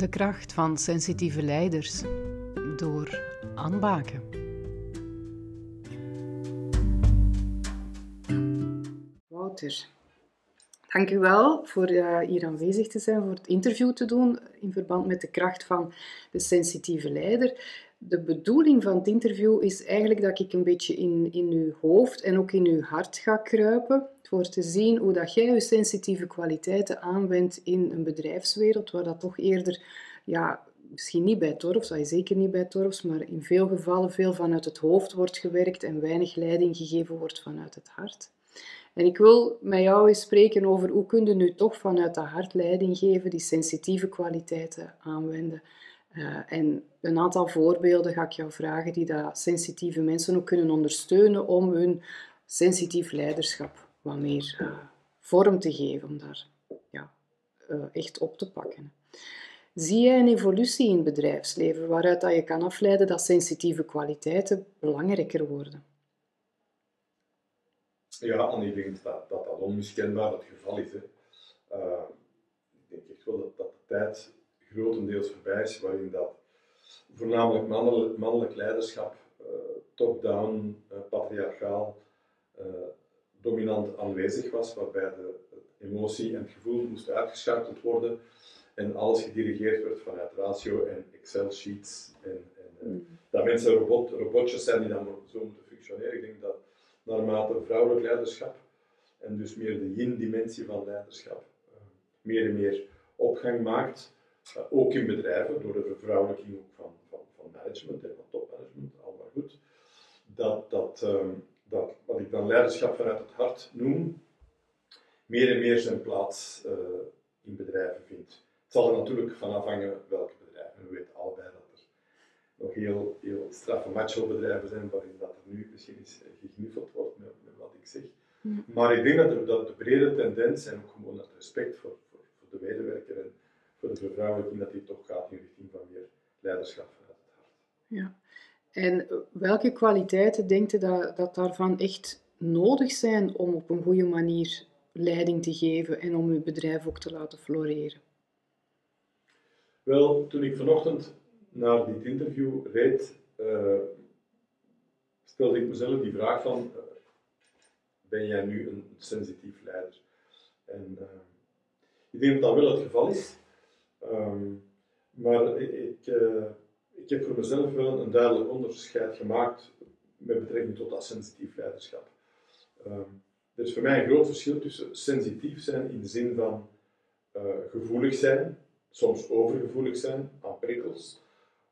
De kracht van sensitieve leiders door aanbaken. Wouter, dank u wel voor uh, hier aanwezig te zijn, voor het interview te doen in verband met de kracht van de sensitieve leider. De bedoeling van het interview is eigenlijk dat ik een beetje in, in uw hoofd en ook in uw hart ga kruipen, voor te zien hoe dat jij je sensitieve kwaliteiten aanwendt in een bedrijfswereld, waar dat toch eerder, ja, misschien niet bij Torfs, zeker niet bij Torfs, maar in veel gevallen veel vanuit het hoofd wordt gewerkt en weinig leiding gegeven wordt vanuit het hart. En ik wil met jou eens spreken over hoe kun je nu toch vanuit dat hart leiding geven, die sensitieve kwaliteiten aanwenden. Uh, en een aantal voorbeelden ga ik jou vragen die dat sensitieve mensen ook kunnen ondersteunen om hun sensitief leiderschap wat meer uh, vorm te geven, om daar ja, uh, echt op te pakken. Zie jij een evolutie in het bedrijfsleven waaruit dat je kan afleiden dat sensitieve kwaliteiten belangrijker worden? Ja, en ik dat dat, dat onmiskenbaar het geval is. Uh, ik denk echt wel dat, dat de tijd grotendeels voorbij is waarin dat voornamelijk mannelijk, leiderschap, top-down, uh, patriarchaal, dominant aanwezig was, waarbij de emotie en het gevoel moesten uitgeschakeld worden en alles gedirigeerd werd vanuit ratio en Excel-sheets. En, en mm. dat mensen robot, robotjes zijn die dan zo moeten functioneren. Ik denk dat naarmate vrouwelijk leiderschap en dus meer de yin-dimensie van leiderschap uh, meer en meer opgang maakt, uh, ook in bedrijven, door de vervrouwelijking ook van, van, van management en van topmanagement, allemaal goed, dat, dat, um, dat wat ik dan leiderschap vanuit het hart noem, meer en meer zijn plaats uh, in bedrijven vindt. Het zal er natuurlijk van afhangen welke bedrijven. We weten allebei dat er nog heel, heel straffe macho-bedrijven zijn waarin dat er nu misschien eens gegniffeld wordt met, met wat ik zeg. Maar ik denk dat, er, dat de brede tendens en ook gewoon het respect voor, voor, voor de medewerker en voor de vervrouwelijking, dat die toch gaat in richting van meer leiderschap vanuit het hart. Ja. En welke kwaliteiten denkt u dat, dat daarvan echt nodig zijn om op een goede manier leiding te geven en om uw bedrijf ook te laten floreren? Wel, toen ik vanochtend naar dit interview reed, uh, stelde ik mezelf die vraag van, uh, ben jij nu een sensitief leider? En uh, ik denk dat dat wel het geval is. Um, maar ik, ik heb voor mezelf wel een duidelijk onderscheid gemaakt met betrekking tot dat sensitief leiderschap. Um, er is voor mij een groot verschil tussen sensitief zijn in de zin van gevoelig zijn, soms overgevoelig zijn aan prikkels,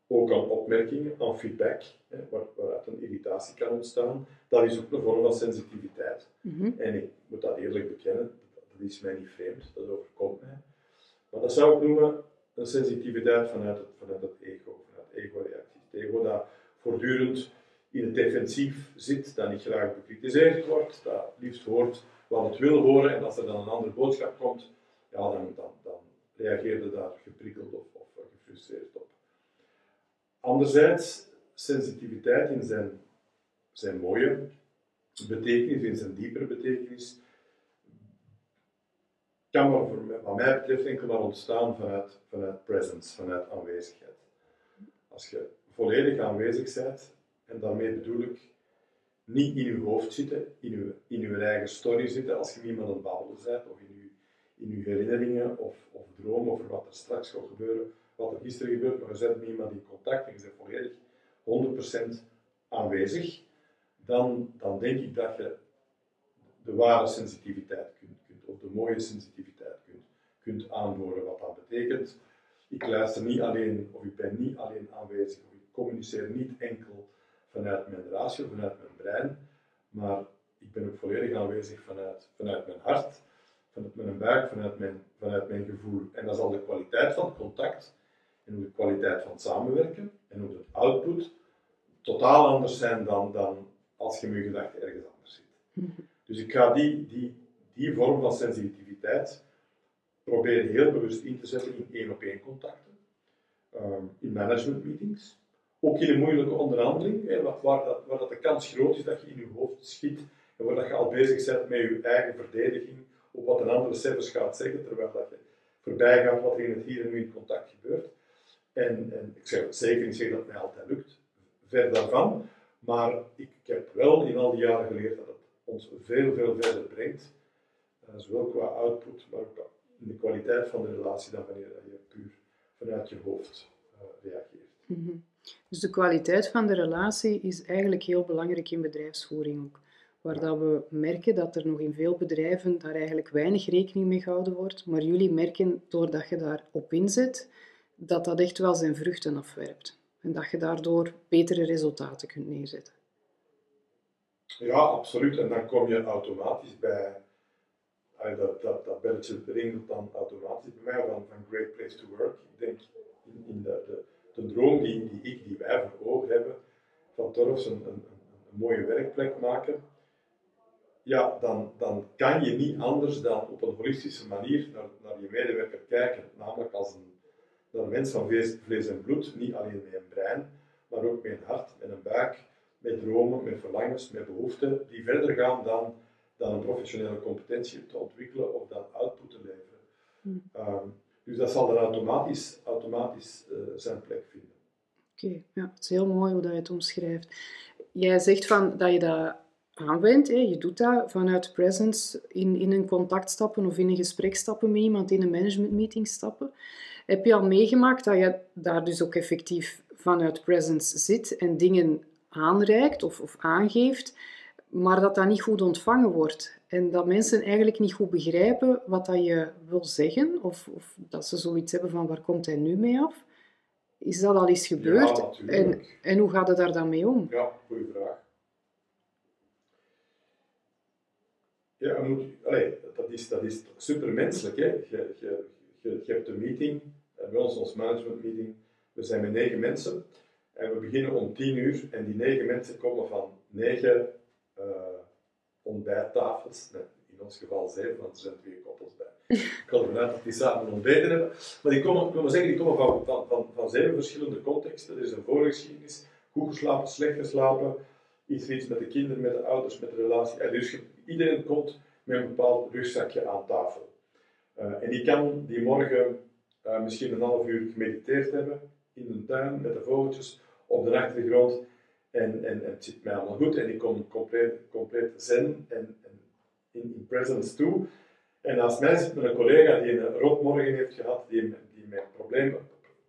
ook aan opmerkingen, aan feedback, hè, waar, waaruit een irritatie kan ontstaan. Dat is ook een vorm van sensitiviteit. Mhm. En ik moet dat eerlijk bekennen, dat is mij niet vreemd, dat overkomt mij. Maar dat zou ik noemen een sensitiviteit vanuit het, vanuit het ego, Het ego dat voortdurend in het defensief zit, dat niet graag bekritiseerd wordt, dat liefst hoort wat het wil horen en als er dan een andere boodschap komt, ja, dan, dan, dan reageerde daar geprikkeld of, of gefrustreerd op. Anderzijds, sensitiviteit in zijn, zijn mooie betekenis, in zijn diepere betekenis, kan maar voor, wat mij betreft enkel maar ontstaan vanuit, vanuit presence, vanuit aanwezigheid. Als je volledig aanwezig bent, en daarmee bedoel ik niet in je hoofd zitten, in je, in uw eigen story zitten, als je met iemand aan het babbelen bent, of in je, in uw herinneringen, of, of dromen over wat er straks gaat gebeuren, wat er gisteren gebeurt, maar je zet met iemand in contact en je bent volledig 100% aanwezig, dan, dan denk ik dat je de ware sensitiviteit kunt, kunt of de mooie sensitiviteit kunt, kunt aanboren. Wat dat betekent, ik luister niet alleen, of ik ben niet alleen aanwezig, of ik communiceer niet enkel vanuit mijn ratio, vanuit mijn brein, maar ik ben ook volledig aanwezig vanuit, vanuit mijn hart, vanuit mijn buik, vanuit mijn, vanuit mijn gevoel. En dat zal de kwaliteit van het contact en ook de kwaliteit van het samenwerken en ook de output totaal anders zijn dan, dan als je met je gedachten ergens anders zit. Dus ik ga die, die, die vorm van sensitiviteit proberen heel bewust in te zetten in één op één contacten, um, in management meetings, ook in een moeilijke onderhandeling, waar, dat, waar dat de kans groot is dat je in je hoofd schiet en waar dat je al bezig bent met je eigen verdediging op wat een andere cijfers gaat zeggen, terwijl dat je voorbij gaat wat er in het hier en nu in contact gebeurt. En, en ik zeg zeker niet zeggen dat het mij altijd lukt, ver daarvan. Maar ik, heb wel in al die jaren geleerd dat het ons veel, veel verder brengt. Uh, zowel qua output, maar ook in de kwaliteit van de relatie dan wanneer je puur vanuit je hoofd uh, reageert. Mhm. Dus de kwaliteit van de relatie is eigenlijk heel belangrijk in bedrijfsvoering ook. Waar dat we merken dat er nog in veel bedrijven daar eigenlijk weinig rekening mee gehouden wordt. Maar jullie merken, doordat je daarop inzet, dat dat echt wel zijn vruchten afwerpt. En dat je daardoor betere resultaten kunt neerzetten. Ja, absoluut. En dan kom je automatisch bij, dat, dat, dat belletje ringt dan automatisch bij mij van, van Great Place to Work. Ik denk in, in de, de, de, droom die, die ik, die wij voor ogen hebben, van Torfs een, een, een mooie werkplek maken ja, dan, dan kan je niet anders dan op een holistische manier naar, naar je medewerker kijken. Namelijk als een, naar een mens van vlees, vlees en bloed, niet alleen met een brein, maar ook met een hart, met een buik, met dromen, met verlangens, met behoeften, die verder gaan dan, dan een professionele competentie te ontwikkelen of dan output te leveren. Hmm. Ehm, dus dat zal dan automatisch, automatisch uh, zijn plek vinden. Oké, ja, het is heel mooi hoe dat je het omschrijft. Jij zegt van dat je dat aanwendt. Hè. Je doet dat vanuit presence in, in een contact stappen of in een gesprek stappen met iemand, in een management meeting stappen. Heb je al meegemaakt dat je daar dus ook effectief vanuit presence zit en dingen aanreikt of, of aangeeft, maar dat dat niet goed ontvangen wordt? En dat mensen eigenlijk niet goed begrijpen wat dat je wil zeggen, of, of dat ze zoiets hebben van waar komt hij nu mee af? Is dat al eens gebeurd? Ja, en, en hoe gaat het daar dan mee om? Ja, goede vraag. Ja, moet, allez, dat, is, dat is supermenselijk. Hè? Je, je, je, je hebt een meeting, eh, bij ons ons management meeting, we zijn met negen mensen en we beginnen om tien uur en die negen mensen komen van negen ontbijttafels, nee, in ons geval zeven, want er zijn twee koppels bij. Ik ga ervan uit dat die samen ontbeten hebben. Maar die komen, ik zeggen, die komen van, van, van, zeven verschillende contexten. Er is een voorgeschiedenis, goed geslapen, slecht geslapen, iets, iets met de kinderen, met de ouders, met de relatie. En dus iedereen komt met een bepaald rugzakje aan tafel. Uh, en die kan die morgen uh, misschien een half uur gemediteerd hebben in de tuin met de vogeltjes op de achtergrond. En, en, en het zit mij allemaal goed en ik kom compleet, compleet zen en, en in, in, presence toe. En naast mij zit een collega die een rotmorgen heeft gehad, die, die met een probleem,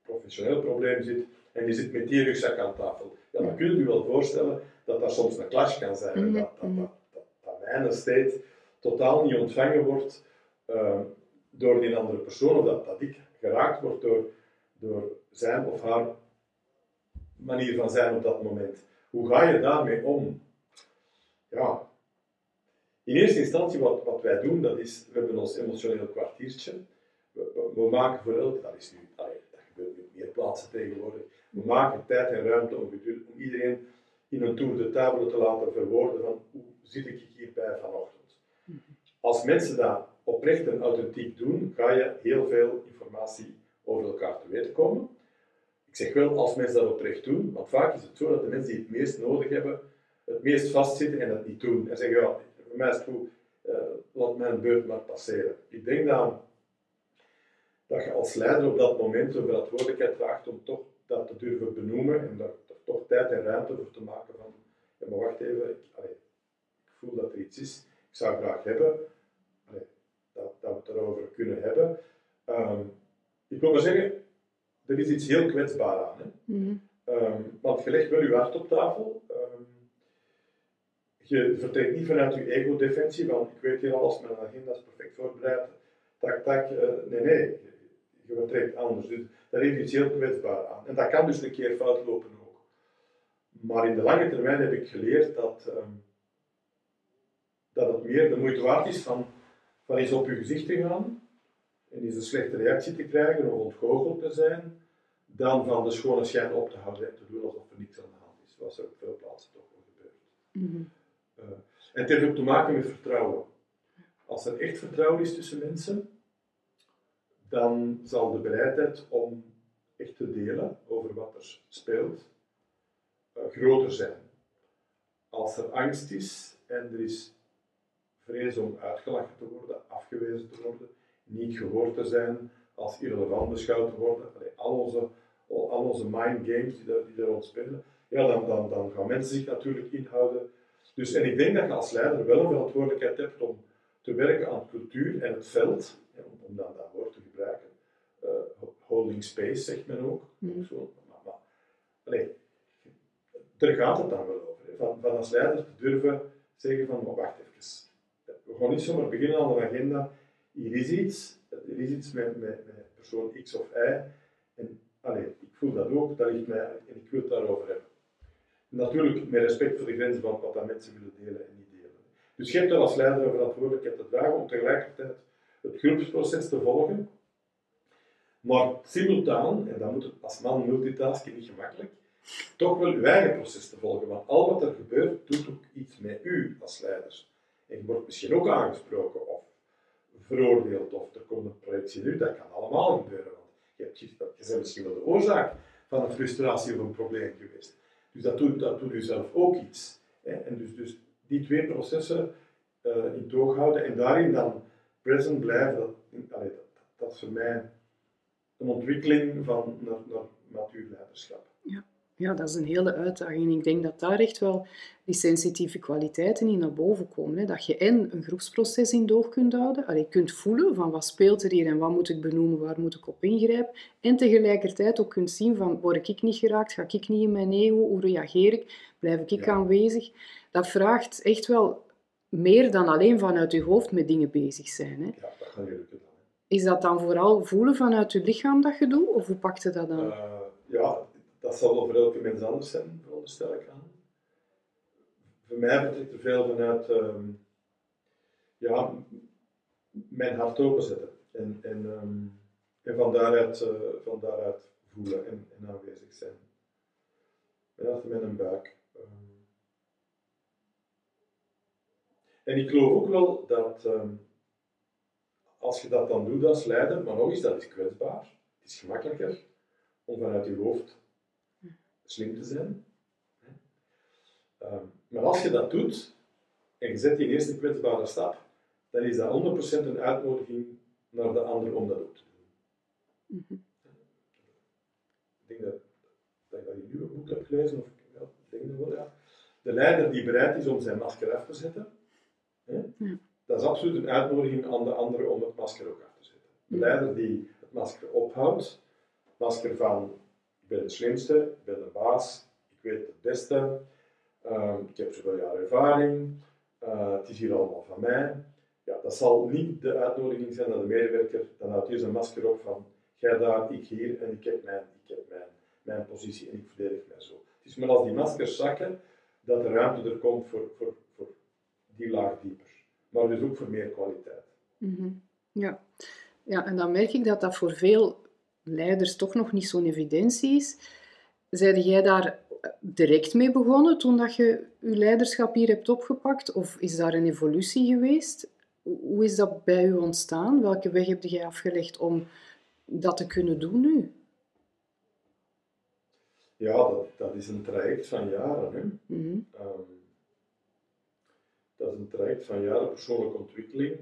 professioneel probleem zit, en die zit met die rugzak aan tafel. Ja, dan kun je je wel voorstellen dat daar soms een clash kan zijn. Mm dat, dat, dat, mijn state totaal niet ontvangen wordt uh, door die andere persoon, of dat, dat ik geraakt word door, door zijn of haar manier van zijn op dat moment. Hoe ga je daarmee om? Ja, in eerste instantie wat, wat wij doen, dat is, we hebben ons emotioneel kwartiertje. We, we, maken voor elk, dat is nu, gebeurt nu meer plaatsen tegenwoordig, we maken tijd en ruimte om, om iedereen in een tour de table te laten verwoorden van hoe zit ik hierbij vanochtend. Als mensen dat oprecht en authentiek doen, ga je heel veel informatie over elkaar te weten komen. Ik zeg wel, als mensen dat oprecht doen, want vaak is het zo dat de mensen die het meest nodig hebben, het meest vastzitten en dat niet doen. En zeggen, ja, voor mij is het goed, uh, laat mijn beurt maar passeren. Ik denk dat, dat je als leider op dat moment een verantwoordelijkheid draagt om toch dat te durven benoemen en daar, toch tijd en ruimte voor te maken van, ja, maar wacht even, ik, voel dat er iets is, ik zou graag hebben, dat, dat we het erover kunnen hebben. Ehm, ik wil maar zeggen, er is iets heel kwetsbaar aan. Hè? Ehm, want je legt wel je hart op tafel. Um, je vertrekt niet vanuit je ego-defensie, van ik weet hier alles, mijn agenda is perfect voorbereid. Tak, tak. Uh, nee, nee. Je vertrekt anders. Dus daar heeft iets heel kwetsbaar aan. En dat kan dus een keer fout lopen ook. Maar in de lange termijn heb ik geleerd dat dat het meer de moeite waard is van, van eens op je gezicht te gaan en eens een slechte reactie te krijgen of ontgoocheld te zijn, dan van de schone schijn op te houden en te doen alsof er niks aan de hand is, zoals er op veel plaatsen toch wel gebeurt. Mm en het heeft ook te maken met vertrouwen. Als er echt vertrouwen is tussen mensen, dan zal de bereidheid om echt te delen over wat er speelt uh, groter zijn. Als er angst is en er is vrees om uitgelachen te worden, afgewezen te worden, niet gehoord te zijn, als irrelevant beschouwd te worden. Allee, al onze al onze mind games die daar, die daar rond spelen, ja, dan, dan, dan gaan mensen zich natuurlijk inhouden. Dus, en ik denk dat je als leider wel een verantwoordelijkheid hebt om te werken aan cultuur en het veld, om, om dan dat woord te gebruiken. Uh, holding space zegt men ook. Mm. Zo. Maar, maar, daar gaat het dan wel over. Van, van als leider te durven zeggen van, maar wacht even. We gaan niet zomaar beginnen aan een agenda. Hier is iets, er is iets met, met, met persoon X of Y. En allez, ik voel dat ook, dat ligt mij, en ik wil het daarover hebben. Natuurlijk met respect voor de grenzen van wat dat mensen willen delen en niet delen. Dus je hebt dan als leider een verantwoordelijkheid te dragen om tegelijkertijd het groepsproces te volgen, maar simultaan, en dan moet het als man multitasken niet gemakkelijk, toch wel uw eigen proces te volgen. Want al wat er gebeurt, doet ook iets met u als leiders. En je wordt misschien ook aangesproken of veroordeeld of er komt een projectie in u. Dat kan allemaal gebeuren. Want je, hebt, je bent misschien wel de oorzaak van een frustratie of een probleem geweest. Dus dat doet, dat doet u zelf ook iets. Hè? En dus, dus die twee processen uh, in toog houden en daarin dan present blijven, dat, dat, dat is voor mij een ontwikkeling van naar, naar matuur leiderschap. Ja. Ja, dat is een hele uitdaging. Ik denk dat daar echt wel die sensitieve kwaliteiten in naar boven komen. Hè. Dat je en een groepsproces in doog kunt houden, je kunt voelen van wat speelt er hier en wat moet ik benoemen, waar moet ik op ingrijpen. En tegelijkertijd ook kunt zien van word ik niet geraakt, ga ik niet in mijn ego, hoe reageer ik, blijf ik aanwezig. Dat vraagt echt wel meer dan alleen vanuit je hoofd met dingen bezig zijn. Hè. Ja, dat. Is dat dan vooral voelen vanuit je lichaam dat je doet, of hoe pakt je dat dan? Uh, ja, dat zal wel voor elke mens anders zijn, veronderstel ik aan. Voor mij betrekt er veel vanuit um, ja, mijn hart openzetten. En, en, um, en van, daaruit, uh, van daaruit voelen en, en aanwezig zijn. Mijn hart en mijn buik. Um, en ik geloof ook wel dat als je dat dan doet als leider, maar nog eens, dat is kwetsbaar. Het is gemakkelijker om vanuit je hoofd slim te zijn. Ehm, maar als je dat doet, en je zet die eerste kwetsbare stap, dan is dat 100% een uitnodiging naar de ander om dat ook te doen. Mhm. Ik denk dat, dat ik dat in uw boek heb gelezen, of ja, ik denk dat wel, ja. De leider die bereid is om zijn masker af te zetten, hè, ja dat is absoluut een uitnodiging aan de anderen om het masker ook af te zetten. De leider die het masker ophoudt, masker van ben de slimste, ik ben de baas, ik weet het beste, uh, ik heb zoveel jaar ervaring, uh, het is hier allemaal van mij. Ja, dat zal niet de uitnodiging zijn aan de medewerker, dan houdt hier zijn masker op van jij daar, ik hier en ik heb mijn, ik heb mijn, mijn positie en ik verdedig mij zo. Het is maar als die maskers zakken, dat de ruimte er komt voor, voor, voor die laag dieper maar dus ook voor meer kwaliteit. Mhm. Ja. ja, en dan merk ik dat dat voor veel leiders toch nog niet zo'n evidentie is. Zijde jij daar direct mee begonnen toen dat je je leiderschap hier hebt opgepakt? Of is daar een evolutie geweest? Hoe is dat bij u ontstaan? Welke weg heb jij afgelegd om dat te kunnen doen nu? Ja, dat, dat is een traject van jaren. Hè? Mm dat is een traject van jaren persoonlijke ontwikkeling.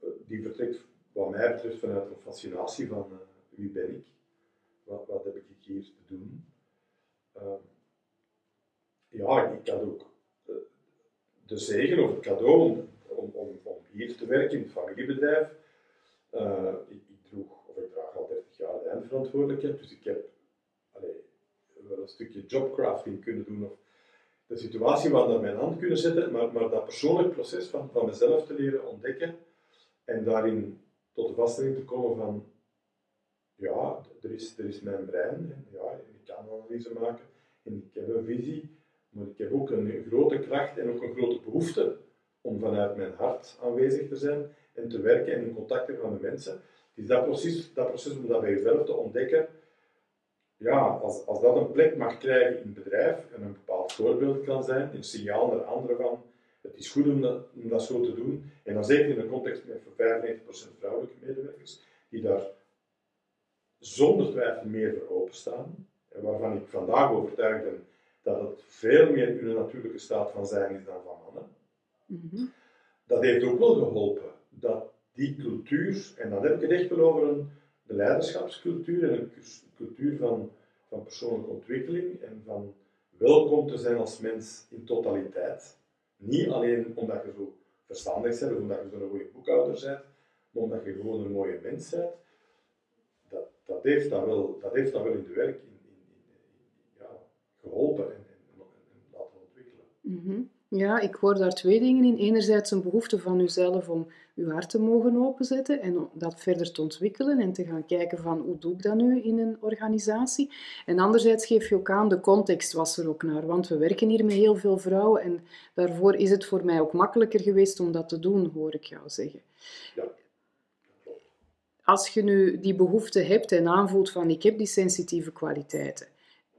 Eh, die vertrekt, wat mij betreft, vanuit een fascinatie van uh, wie ben ik? Wat, wat heb ik hier te doen? Uh, ja, ik had ook uh, de zegen of het cadeau om, om, om, hier te werken in het familiebedrijf. ik, ik, droeg, of ik draag al 30 jaar de eindverantwoordelijkheid, dus ik heb wel een stukje jobcrafting kunnen doen of de situatie waar naar mijn hand kunnen zetten, maar, maar dat persoonlijk proces van, van mezelf te leren ontdekken en daarin tot de vaststelling te komen van, ja, er is, er is mijn brein, ja, ik kan analyse maken en ik heb een visie, maar ik heb ook een grote kracht en ook een grote behoefte om vanuit mijn hart aanwezig te zijn en te werken en in contact te hebben met mensen. Dus dat proces, dat proces om dat bij jezelf te ontdekken, ja, als, als dat een plek mag krijgen in het bedrijf en een bepaald voorbeeld kan zijn, een signaal naar anderen van het is goed om dat, om dat zo te doen. En dan zeker in een context met 95% vrouwelijke medewerkers, die daar zonder twijfel meer voor openstaan. En waarvan ik vandaag overtuigd ben dat het veel meer hun natuurlijke staat van zijn is dan van mannen. Mhm. Dat heeft ook wel geholpen dat die cultuur, en dan heb ik het echt wel over een, de leiderschapscultuur en een cultuur van van persoonlijke ontwikkeling en van welkom te zijn als mens in totaliteit. Niet alleen omdat je zo verstandig bent of omdat je zo'n goede boekhouder bent, maar omdat je gewoon een mooie mens bent. Dat, heeft, dat, wel, dat heeft dat wel in de werk in, in, in, ja, geholpen en, en, en, laten ontwikkelen. Mm Ja, ik hoor daar twee dingen in. Enerzijds een behoefte van uzelf om uw hart te mogen openzetten en om dat verder te ontwikkelen en te gaan kijken van hoe doe ik dat nu in een organisatie. En anderzijds geef je ook aan, de context was er ook naar, want we werken hier met heel veel vrouwen en daarvoor is het voor mij ook makkelijker geweest om dat te doen, hoor ik jou zeggen. Ja. Als je nu die behoefte hebt en aanvoelt van ik heb die sensitieve kwaliteiten,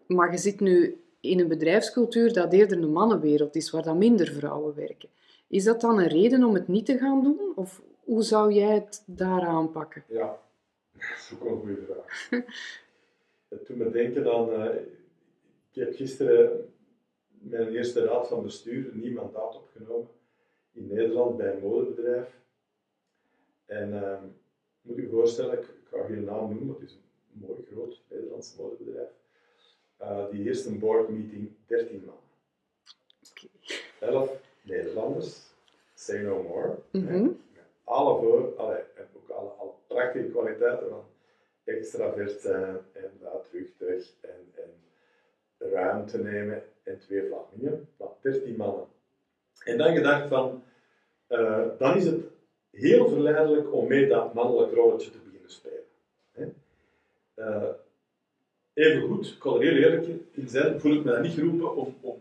maar je zit nu in een bedrijfscultuur dat eerder een mannenwereld is, waar dan minder vrouwen werken. Is dat dan een reden om het niet te gaan doen? Of hoe zou jij het daar aanpakken? Ja, dat is ook een goede vraag. Het doet me denken aan, uh, ik heb gisteren mijn eerste raad van bestuur een nieuw mandaat opgenomen in Nederland bij een modebedrijf. En uh, moet je voorstellen, ik, ga geen naam noemen, het is een mooi groot Nederlands modebedrijf. Uh, die eerste board meeting 13 man. Okay. 11 Nederlanders, say no more. Mm -hmm. Alle voor, allee, en ook alle, alle prachtige kwaliteiten van extravert zijn en luidruchtig en, en ruimte nemen en twee Vlamingen, maar 13 mannen. En dan gedacht van, uh, dan is het heel verleidelijk om mee dat mannelijk rolletje te beginnen spelen. Uh, even goed, ik kan er heel eerlijk in zijn, voel ik me niet geroepen om, om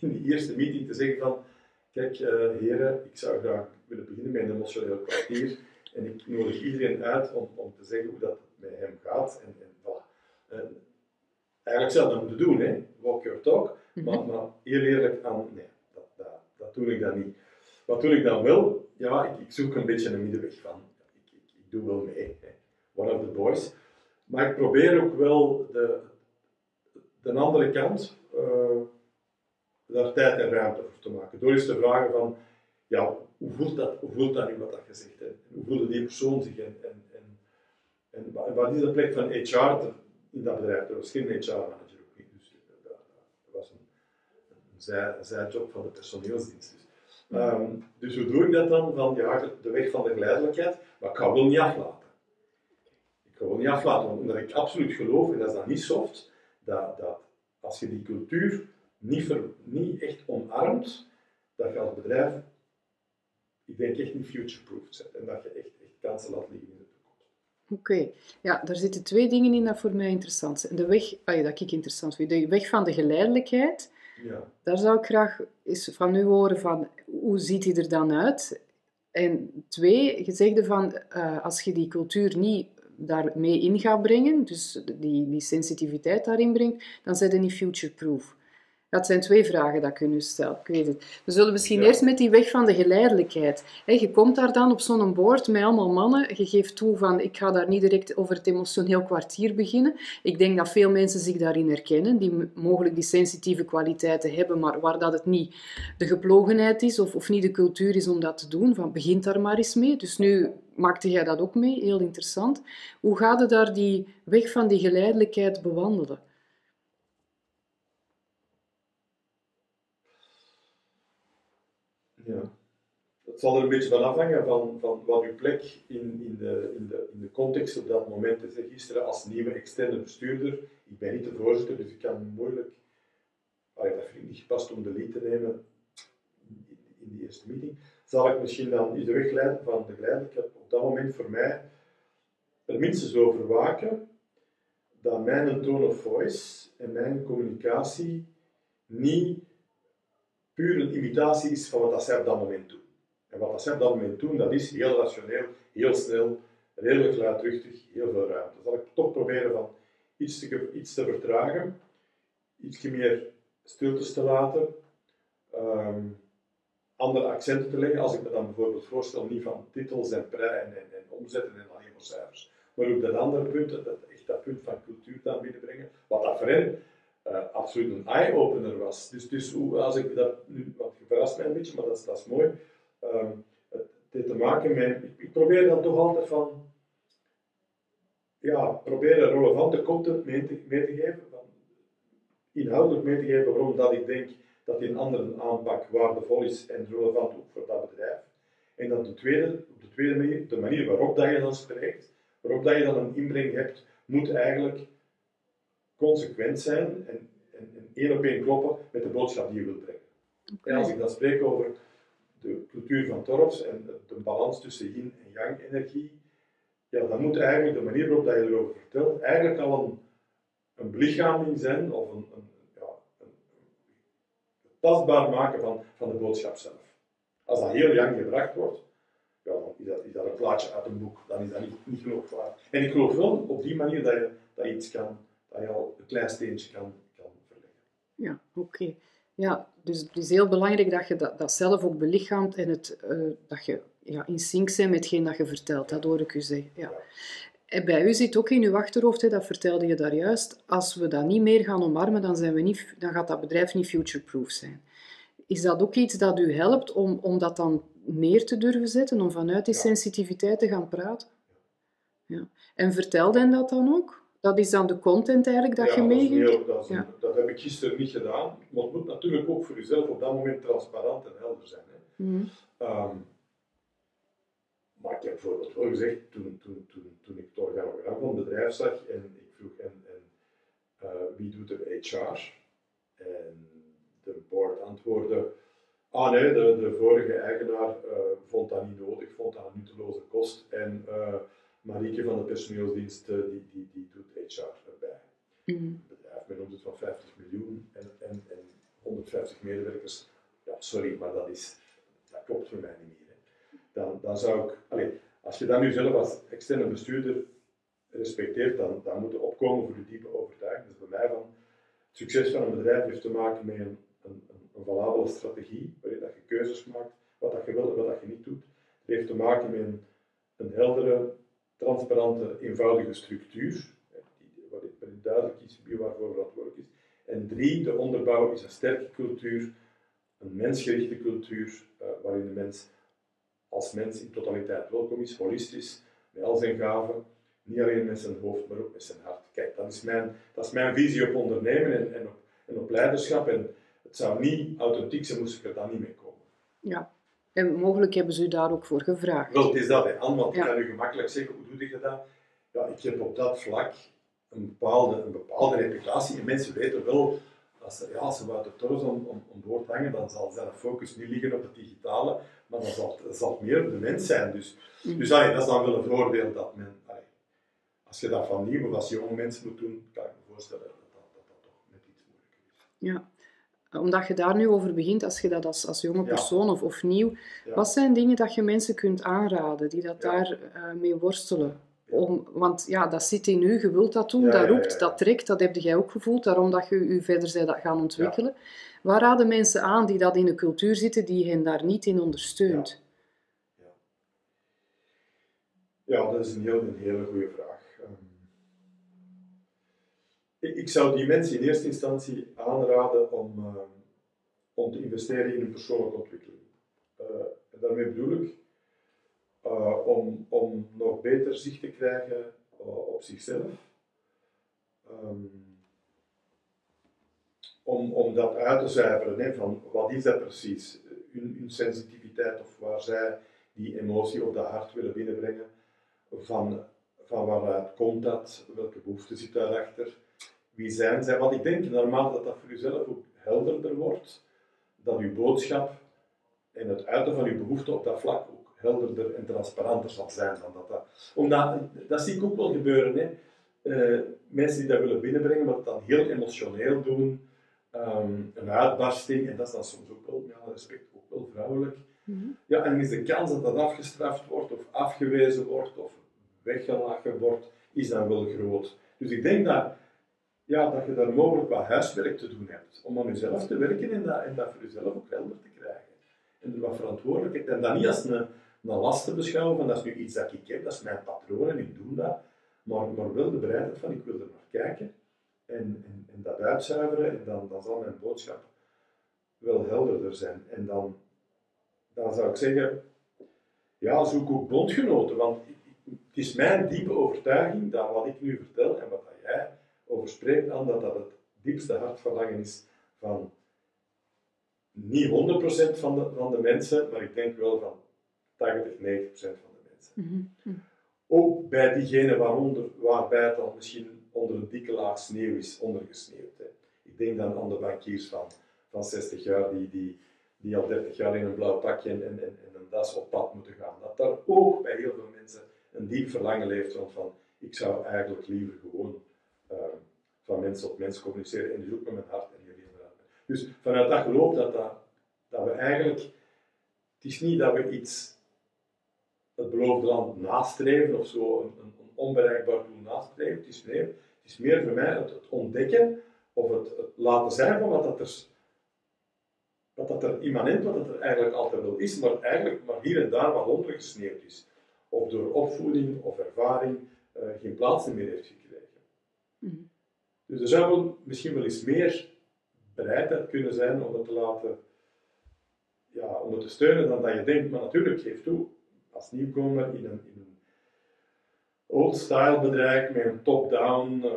in die eerste meeting te zeggen van, kijk uh, heren, ik zou graag willen beginnen met een emotioneel kwartier en ik nodig iedereen uit om, om te zeggen hoe dat met hem gaat. En, en, voilà. eigenlijk zou dat moeten doen, hè? walk your talk, maar, maar heel eerlijk aan, nee, dat, dat, dat doe ik dan niet. Wat doe ik dan wel? Ja, ik, ik zoek een beetje een middenweg van. Ik, ik, ik doe wel mee, one of the boys. Maar ik probeer ook wel de, de andere kant uh, daar tijd en ruimte voor te maken. Door eens te vragen van, ja, hoe voelt dat, hoe voelt dat nu wat dat gezegd hebt? Hoe voelde die persoon zich? En, en, en, wat is de plek van HR in dat bedrijf? Er was geen HR-manager ook niet, dus dat, dat, was een, een, zij, een zijjob van de personeelsdienst. Um, dus hoe doe ik dat dan? Van ja, de weg van de geleidelijkheid, maar ik ga wel niet aflaten. Ik ga wel niet aflaten, omdat ik absoluut geloof, en dat is dan niet soft, dat, dat als je die cultuur niet, niet echt omarmt, dat je als bedrijf, ik denk echt niet future-proof bent en dat je echt, echt kansen laat liggen in de toekomst. Oké, ja, daar zitten twee dingen in dat voor mij interessant zijn. De weg, ah dat ik interessant vind, de weg van de geleidelijkheid, ja. daar zou ik graag eens van u horen van, hoe ziet die er dan uit? En twee, je zegt van, uh, als je die cultuur niet daarmee in gaat brengen, dus die, die sensitiviteit daarin brengt, dan zijn ze niet future-proof. Dat zijn twee vragen dat ik u nu stel. Ik weet het. We zullen misschien ja. eerst met die weg van de geleidelijkheid. He, je komt daar dan op zo'n boord met allemaal mannen. Je geeft toe van, ik ga daar niet direct over het emotioneel kwartier beginnen. Ik denk dat veel mensen zich daarin herkennen, die mogelijk die sensitieve kwaliteiten hebben, maar waar dat het niet de geplogenheid is of, of niet de cultuur is om dat te doen. Van, begint daar maar eens mee. Dus nu maakte jij dat ook mee, heel interessant. Hoe gaat het daar die weg van die geleidelijkheid bewandelen? Ja. Het zal er een beetje van afhangen van, van wat uw plek in, in, de, in, de, in de context op dat moment is. Gisteren als nieuwe externe bestuurder, ik ben niet de voorzitter, dus ik kan moeilijk, allee, dat vind ik niet gepast om de lead te nemen in, in die eerste meeting, zal ik misschien dan de weg leiden van de geleidelijkheid op dat moment voor mij er minstens over waken dat mijn tone of voice en mijn communicatie niet puur een imitatie is van wat zij op dat moment doen. En wat zij op dat moment doen, dat is heel rationeel, heel snel, redelijk luidruchtig, heel veel ruimte. Dan zal ik toch proberen van iets te, iets te vertragen, iets meer stiltes te laten, um, andere accenten te leggen. Als ik me dan bijvoorbeeld voorstel, niet van titels en prij en, en, en omzetten en alleen maar cijfers, maar ook dat andere punt, dat, echt dat punt van cultuur dan binnenbrengen, wat dat voor uh, absoluut een eye-opener was. Dus, dus als ik dat nu, wat verrast mij een beetje, maar dat is, dat is mooi. Um, het heeft te maken met, ik, probeer dan toch altijd van, ja, proberen relevante content mee te, mee te geven, van, inhoudelijk mee te geven waarom dat ik denk dat die een andere aanpak waardevol is en relevant ook voor dat bedrijf. En dat de tweede, op de tweede manier, de manier waarop dat je dan spreekt, waarop dat je dan een inbreng hebt, moet eigenlijk consequent zijn en, en, en één op één kloppen met de boodschap die je wilt brengen. En als ik dan spreek over de cultuur van Torfs en de balans tussen yin en yang energie, ja, dan moet eigenlijk de manier waarop dat je erover vertelt, eigenlijk al een, een belichaming zijn of een, een, ja, een, tastbaar maken van, van de boodschap zelf. Als dat heel yang gebracht wordt, ja, dan is dat, is dat een plaatje uit een boek, dan is dat niet, niet geloofwaardig. En ik geloof wel op die manier dat je, dat iets kan, dat je al een klein steentje kan, kan verleggen. Ja, oké. Ja, dus het is heel belangrijk dat je dat, dat zelf ook belichaamt en het, uh, dat je ja, in sync bent met hetgeen dat je vertelt. Dat hoor ik u zeggen. Ja. En bij u zit ook in uw achterhoofd, hè, dat vertelde je daar juist, als we dat niet meer gaan omarmen, dan, zijn we niet, dan gaat dat bedrijf niet future-proof zijn. Is dat ook iets dat u helpt om, om dat dan neer te durven zetten, om vanuit die sensitiviteit te gaan praten? Ja. En vertelde hen dat dan ook? Dat is dan de content eigenlijk dat je meegeeft? Dat, ja. dat heb ik gisteren niet gedaan. Maar het moet natuurlijk ook voor jezelf op dat moment transparant en helder zijn. Hè. Mm. Um, maar ik heb bijvoorbeeld wel gezegd, toen, toen, toen, toen ik het organogram van het bedrijf zag en ik vroeg en, en uh, wie doet er HR? En de board antwoordde, ah nee, de, de vorige eigenaar uh, vond dat niet nodig, vond dat een nutteloze kost en uh, Marieke van de personeelsdienst die, die, die doet HR erbij. Mm. Een bedrijf met omzet van 50 miljoen en, en, en 150 medewerkers. Ja, sorry, maar dat, is, dat klopt voor mij niet meer. Dan, dan zou ik, allez, als je dat nu zelf als externe bestuurder respecteert, dan, dan moet je opkomen voor de diepe overtuiging. Dus bij mij van, het succes van een bedrijf heeft te maken met een, een, een valabele strategie, waarin dat je keuzes maakt, wat dat je wil en wat dat je niet doet. Het heeft te maken met een, een heldere transparante, eenvoudige structuur, waarin duidelijk is wie waarvoor verantwoordelijk is. En drie, de onderbouw is een sterke cultuur, een mensgerichte cultuur, uh, waarin de mens als mens in totaliteit welkom is, holistisch, met al zijn gaven, niet alleen met zijn hoofd, maar ook met zijn hart. Kijk, dat is mijn, dat is mijn visie op ondernemen en, en, op, en op leiderschap. En het zou niet authentiek zijn, moest ik er dan niet mee komen. Ja, en mogelijk hebben ze u daar ook voor gevraagd. Wel, het is dat, hè. Anne, want ik kan u gemakkelijk zeggen, hoe doe je dat? Ja, ik heb op dat vlak een bepaalde, een bepaalde reputatie en mensen weten wel, als ze, ja, als ze Wouter Torres om, om, om boord hangen, dan zal zijn focus niet liggen op het digitale, maar dan zal, het, zal meer op de mens zijn. Dus, mm. dus allee, dat is dan wel een voordeel dat men, allee, als je dat van nieuw of als jonge mensen moet doen, kan ik me voorstellen dat dat, dat, dat toch net iets moeilijker is. Ja omdat je daar nu over begint, als je dat als, als jonge persoon of, of nieuw, wat zijn dingen dat je mensen kunt aanraden die dat daar uh, mee worstelen? Om, want ja, dat zit in u, je wilt dat doen, dat roept, dat trekt, dat heb jij ook gevoeld, daarom dat je je verder bent gaan ontwikkelen. Waar raden mensen aan die dat in een cultuur zitten, die hen daar niet in ondersteunt? Ja, dat is een, heel, een hele goede vraag. Ik zou die mensen in eerste instantie aanraden om, uh, om te investeren in hun persoonlijke ontwikkeling. Uh, daarmee bedoel ik uh, om, om nog beter zicht te krijgen op zichzelf. Um, om, om dat uit te zuiveren, hè, van wat is dat precies, hun, hun sensitiviteit of waar zij die emotie op dat hart willen binnenbrengen, van, van waaruit komt dat, welke behoefte zit daarachter, wie zijn zij? Want ik denk naarmate dat dat voor uzelf ook helderder wordt, dat uw boodschap en het uiten van uw behoefte op dat vlak ook helderder en transparanter zal zijn dan dat. dat omdat, dat zie ik ook wel gebeuren. Hè. Uh, mensen die dat willen binnenbrengen, maar het dan heel emotioneel doen, um, een uitbarsting, en dat is dan soms ook wel, met alle respect, ook wel vrouwelijk. Mm -hmm. Ja, en dan is de kans dat dat afgestraft wordt, of afgewezen wordt, of weggelachen wordt, is dan wel groot. Dus ik denk dat ja, dat je daar mogelijk wat huiswerk te doen hebt. Om aan jezelf te werken en dat, en dat voor jezelf ook helder te krijgen. En er wat verantwoordelijkheid. En dat niet als een, een last te beschouwen, van dat is nu iets dat ik heb, dat is mijn patroon en ik doe dat. Maar, maar wel de bereidheid van ik wil er naar kijken en, en, en dat uitzuiveren en dan, dan zal mijn boodschap wel helderder zijn. En dan, dan zou ik zeggen, ja, zoek ook bondgenoten, want het is mijn diepe overtuiging dat wat ik nu vertel en wat jij over spreekt, aan dat dat het diepste hartverlangen is van niet 100% van de, van de mensen, maar ik denk wel van 80, 90% van de mensen. Mhm. Ook bij diegenen waaronder, waarbij het al misschien onder een dikke laag sneeuw is ondergesneeuwd. Hè. Ik denk dan aan de bankiers van, van 60 jaar die, die, die al 30 jaar in een blauw pakje en, en, en een das op pad moeten gaan. Dat daar ook bij heel veel mensen een diep verlangen leeft van, van ik zou eigenlijk liever gewoon van mens tot mens communiceren en dus ook met mijn hart en geen inderdaad. Dus vanuit dat geloof dat, dat, we eigenlijk, het is niet dat we iets, het beloofde land nastreven of zo, een, een, onbereikbaar doel nastreven. Het is, meer, het is meer voor mij het, ontdekken of het, laten zijn van wat dat er dat er immanent, wat dat er eigenlijk altijd wel is, maar eigenlijk maar hier en daar wat ondergesneeuwd is. Of door opvoeding of ervaring uh, geen plaats meer heeft gekregen. Mhm. Dus er zou wel, misschien wel eens meer bereidheid kunnen zijn om het te laten, ja, om het te steunen dan dat je denkt. Maar natuurlijk, geef toe, als nieuwkomer in een, in een old-style bedrijf met een top-down, uh,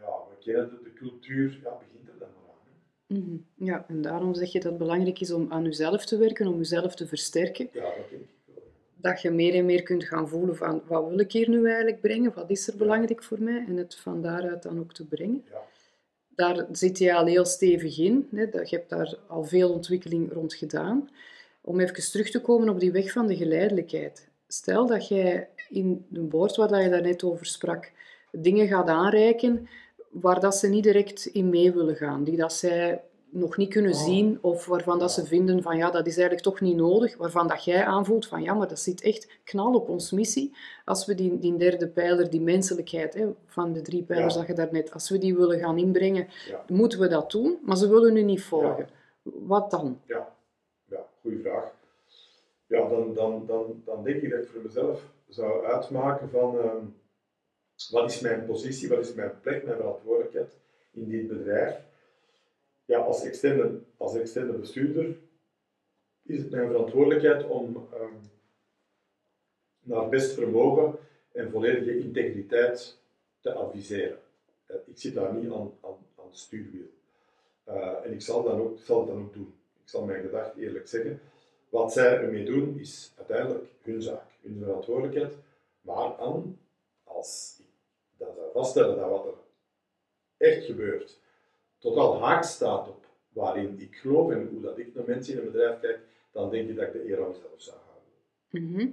ja, we kennen de, de cultuur, ja, begint er dan maar aan. Mhm. Ja, en daarom zeg je dat het belangrijk is om aan jezelf te werken, om jezelf te versterken. Ja, dat denk ik wel. Dat je meer en meer kunt gaan voelen van wat wil ik hier nu eigenlijk brengen, wat is er belangrijk voor mij, en het van daaruit dan ook te brengen. Ja. Daar zit je al heel stevig in. Hè. Je hebt daar al veel ontwikkeling rond gedaan. Om even terug te komen op die weg van de geleidelijkheid. Stel dat jij in de boord waar dat je daarnet over sprak, dingen gaat aanreiken waar dat ze niet direct in mee willen gaan, die dat zij nog niet kunnen Oh. zien of waarvan dat ze vinden van ja, dat is eigenlijk toch niet nodig, waarvan dat jij aanvoelt van ja, maar dat zit echt knal op ons missie. Als we die, die derde pijler, die menselijkheid hè, van de drie pijlers Ja. dat je daarnet, als we die willen gaan inbrengen, Ja. moeten we dat doen, maar ze willen nu niet volgen. Wat dan? Ja, ja goede vraag. Ja, dan, dan, dan, dan denk ik dat ik voor mezelf zou uitmaken van ehm, wat is mijn positie, wat is mijn plek, mijn verantwoordelijkheid in dit bedrijf. Ja, als externe, als externe bestuurder is het mijn verantwoordelijkheid om ehm, naar best vermogen en volledige integriteit te adviseren. Eh, ik zit daar niet aan, aan, aan het stuurwiel. Eh, en ik zal, dan ook, zal het dan ook doen. Ik zal mijn gedachten eerlijk zeggen. Wat zij ermee doen is uiteindelijk hun zaak, hun verantwoordelijkheid. Maar aan, als ik dan zou vaststellen dat wat er echt gebeurt, totaal haak staat op waarin ik geloof en hoe dat ik naar mensen in een bedrijf kijk, dan denk ik dat ik de eer aan mezelf zou houden. Mhm.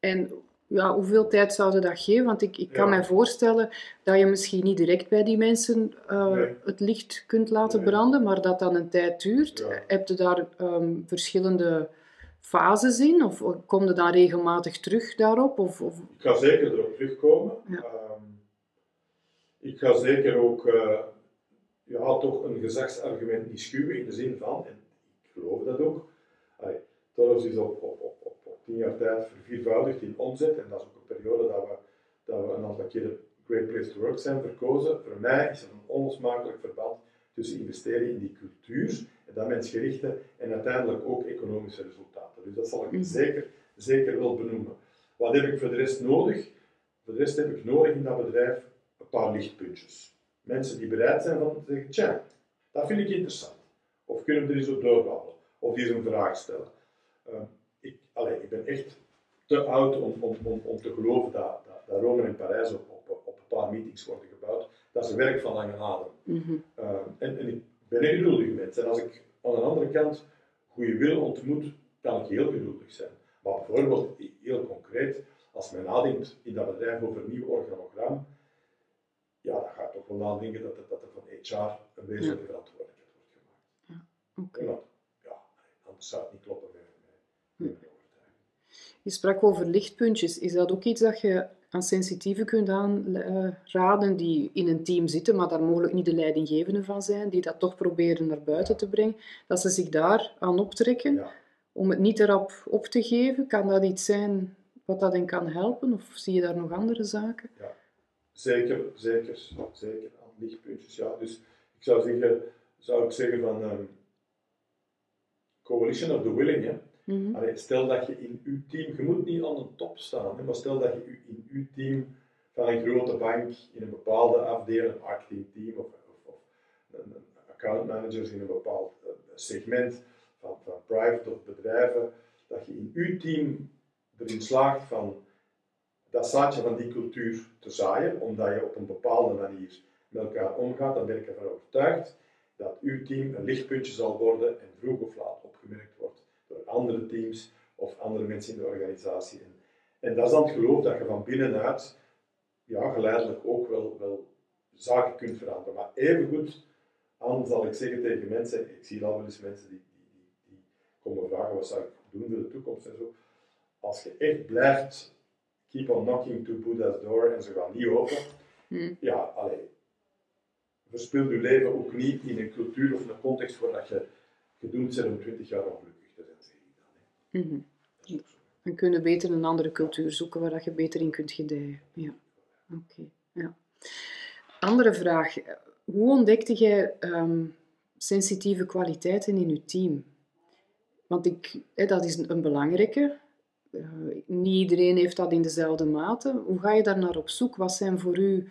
En ja, hoeveel tijd zouden dat geven? Want ik, ik kan Ja. mij voorstellen dat je misschien niet direct bij die mensen eh, Nee. het licht kunt laten Nee. branden, maar dat dan een tijd duurt. Ja. Heb je daar ehm, verschillende fases in? Of kom je dan regelmatig terug daarop? Of, of... Ik ga zeker erop terugkomen. Ja. Ehm, ik ga zeker ook eh, ja, toch een gezagsargument niet schuwen in de zin van, en ik geloof dat ook, allee, Torres is op, op, op, op, op tien jaar tijd verviervoudigd in omzet en dat is ook een periode dat we, dat we een aantal keren Great Place to Work zijn verkozen. Voor mij is er een onlosmakelijk verband tussen investeren in die cultuur en dat mensgerichte en uiteindelijk ook economische resultaten. Dus dat zal ik Mhm. zeker, zeker wel benoemen. Wat heb ik voor de rest nodig? Voor de rest heb ik nodig in dat bedrijf een paar lichtpuntjes. Mensen die bereid zijn van te zeggen, tja, dat vind ik interessant. Of kunnen we er eens op doorbabbelen? Of eens een vraag stellen? Eh, ik, allee, ik ben echt te oud om, om, om, om te geloven dat, dat, dat Rome en Parijs op, op, op een paar meetings worden gebouwd. Dat is een werk van lange adem. Mhm. Uh, en, en ik ben een geduldig mens. En als ik aan de andere kant goede wil ontmoet, kan ik heel geduldig zijn. Maar bijvoorbeeld, heel concreet, als men nadenkt in dat bedrijf over een nieuw organogram, ja, dan ga toch wel nadenken dat, het, dat er van HR een wezenlijke verantwoordelijkheid wordt gemaakt. Oké. En dat, ja, anders zou het niet kloppen met, met, met mijn overtuiging. Je sprak over lichtpuntjes. Is dat ook iets dat je aan sensitieven kunt aanraden die in een team zitten, maar daar mogelijk niet de leidinggevende van zijn, die dat toch proberen naar buiten te brengen, dat ze zich daar aan optrekken Ja. om het niet erop op te geven? Kan dat iets zijn wat dat hen kan helpen? Of zie je daar nog andere zaken? Zeker, zeker, zeker aan lichtpuntjes. Ja. Dus ik zou zeggen, zou ik zeggen van ehm, coalition of the willing. Hè. Mhm. Allee, stel dat je in uw team, je moet niet aan de top staan, hè, maar stel dat je in uw team van een grote bank in een bepaalde afdeling, een marketingteam of, of, of een, account managers in een bepaald eh, segment van, van private of bedrijven, dat je in uw team erin slaagt van dat zaadje van die cultuur te zaaien, omdat je op een bepaalde manier met elkaar omgaat, dan ben ik ervan overtuigd dat uw team een lichtpuntje zal worden en vroeg of laat opgemerkt wordt door andere teams of andere mensen in de organisatie. En, dat is dan het geloof dat je van binnenuit ja, geleidelijk ook wel, wel zaken kunt veranderen. Maar evengoed aan zal ik zeggen tegen mensen, ik zie al wel eens mensen die, die, die, die komen vragen wat zou ik doen voor de toekomst en zo. Als je echt blijft keep on knocking to Buddha's door en ze gaan niet open, hmm. ja, alleen verspil je leven ook niet in een cultuur of een context waar dat je gedoemd bent om 20 jaar ongelukkig te zijn, zeg ik dan. Mm Dan kun je beter een andere cultuur zoeken waar dat je beter in kunt gedijen. Ja. Oké. Ja. Andere vraag. Hoe ontdekte jij ehm, sensitieve kwaliteiten in je team? Want ik, hè, dat is een belangrijke. Uh, niet iedereen heeft dat in dezelfde mate. Hoe ga je daar naar op zoek? Wat zijn voor u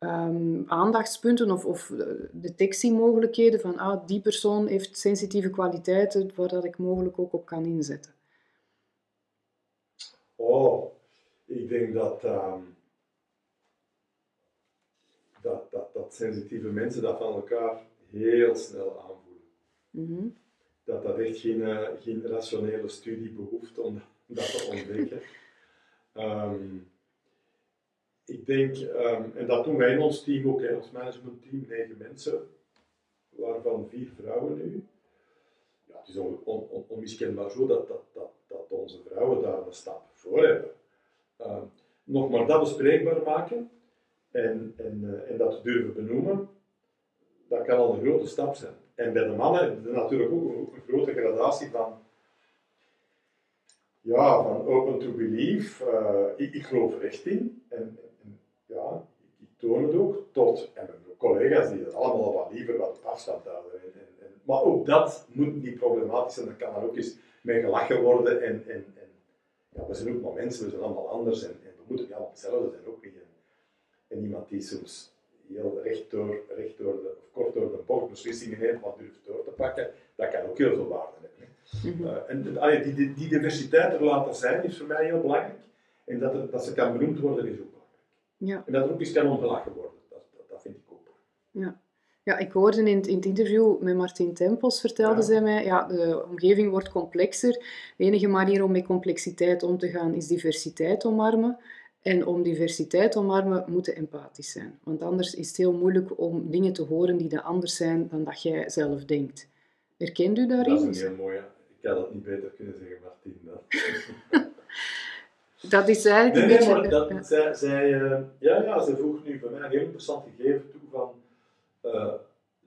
um, aandachtspunten of, of eh, detectiemogelijkheden van ah, die persoon heeft sensitieve kwaliteiten waar dat ik mogelijk ook op kan inzetten? Oh, ik denk dat, um, dat, dat, dat, sensitieve mensen dat van elkaar heel snel aanvoelen. Mhm. Dat dat echt geen, uh, geen rationele studie behoeft om dat te ontdekken. um, ik denk, um, en dat doen wij in ons team ook, hè, ons managementteam, negen mensen, waarvan vier vrouwen nu. Ja, het is on, on, on, onmiskenbaar zo dat, dat, dat, dat onze vrouwen daar een stap voor hebben. Um, nog maar dat bespreekbaar maken en, en, uh, en dat durven benoemen, dat kan al een grote stap zijn. En bij de mannen natuurlijk ook een, een grote gradatie van ja, van open to believe. Uh, ik, ik, geloof er echt in. En, ja, ik toon het ook tot, en mijn collega's die dat allemaal wat liever wat op afstand houden. En, en, maar ook dat moet niet problematisch zijn, dat kan dan ook eens mee gelachen worden. En, en, en ja, we zijn ook maar mensen, we zijn allemaal anders en, en we moeten niet allemaal hetzelfde zijn, ook niet. En, iemand die soms heel recht door, recht door de, of kort door de bocht beslissingen neemt, wat durft door te pakken, dat kan ook heel veel waarde hebben. Mm uh, en die, die, die diversiteit er laten zijn is voor mij heel belangrijk. En dat, er, dat ze kan benoemd worden is ook ja. En dat er ook eens kan omgelachen worden. Dat, dat, dat, vind ik ook. Ja. Ja, ik hoorde in het, in het interview met Martin Tempels, vertelde zij mij, ja, de omgeving wordt complexer. De enige manier om met complexiteit om te gaan is diversiteit omarmen. En om diversiteit te omarmen, moeten empathisch zijn. Want anders is het heel moeilijk om dingen te horen die anders zijn dan dat jij zelf denkt. Herkent u daarin? Dat is een heel mooie. Ik had dat niet beter kunnen zeggen, Martin. Dan. Dat is eigenlijk nee, nee, maar dat, zij, zij, uh, ja, ja, zij voegt nu voor mij een heel interessant gegeven toe van uh,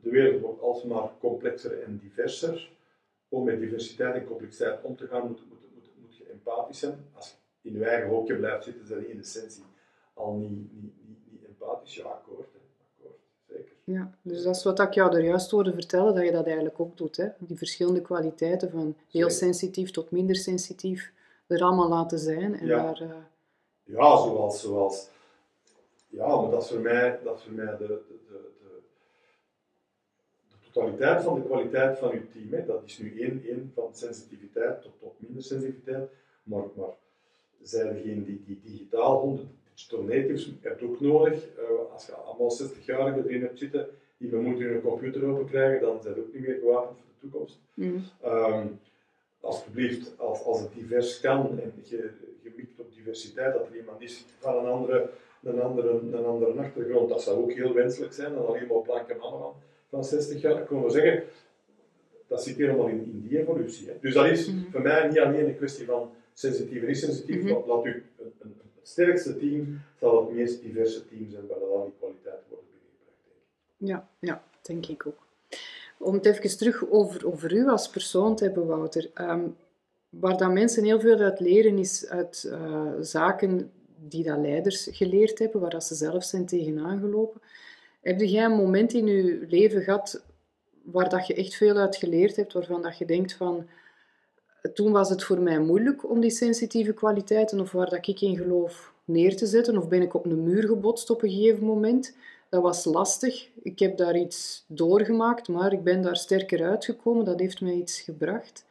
de wereld wordt alsmaar complexer en diverser. Om met diversiteit en complexiteit om te gaan moet, moet, moet, moet je empathisch zijn. Als je in je eigen hokje blijft zitten, zijn in essentie al niet, niet, niet, niet empathisch. Ja, akkoord, hè. akkoord, zeker. Ja, dus dat is wat ik jou er juist hoorde vertellen, dat je dat eigenlijk ook doet. Hè? Die verschillende kwaliteiten, van heel sensitief tot minder sensitief er allemaal laten zijn. En ja. Daar, uh... ja, zoals, zoals. Ja, maar dat is voor mij, dat is voor mij de, de, de, de, totaliteit van de kwaliteit van je team. Hè. Dat is nu één, één van sensitiviteit tot, tot minder sensitiviteit. Maar, maar zijn degene die, die digitaal 100 digital natives hebt ook nodig. Uh, als je allemaal 60-jarigen erin hebt zitten die we moeten hun computer open krijgen, dan zijn ze ook niet meer gewapend voor de toekomst. Mm. Um, alsjeblieft, als, als het divers kan en je, je mikt op diversiteit, dat er iemand is van een andere, een andere, een andere achtergrond, dat zou ook heel wenselijk zijn, dan alleen maar blanke mannen van, van 60 jaar. Ik wil zeggen, dat zit helemaal in, in die evolutie. Hè. Dus dat is mhm. voor mij niet alleen een kwestie van sensitief en niet-sensitief, mm laat u een, sterkste team zal het meest diverse team zijn waar al die kwaliteiten worden binnengebracht. Ja, ja, denk ik ook. Om het even terug over, over u als persoon te hebben, Wouter. Um, waar dat mensen heel veel uit leren, is uit uh, zaken die dat leiders geleerd hebben, waar dat ze zelf zijn tegenaan gelopen. Heb jij een moment in je leven gehad waar dat je echt veel uit geleerd hebt, waarvan dat je denkt van, toen was het voor mij moeilijk om die sensitieve kwaliteiten, of waar dat ik in geloof, neer te zetten of ben ik op een muur gebotst op een gegeven moment. Dat was lastig. Ik heb daar iets doorgemaakt, maar ik ben daar sterker uitgekomen. Dat heeft mij iets gebracht.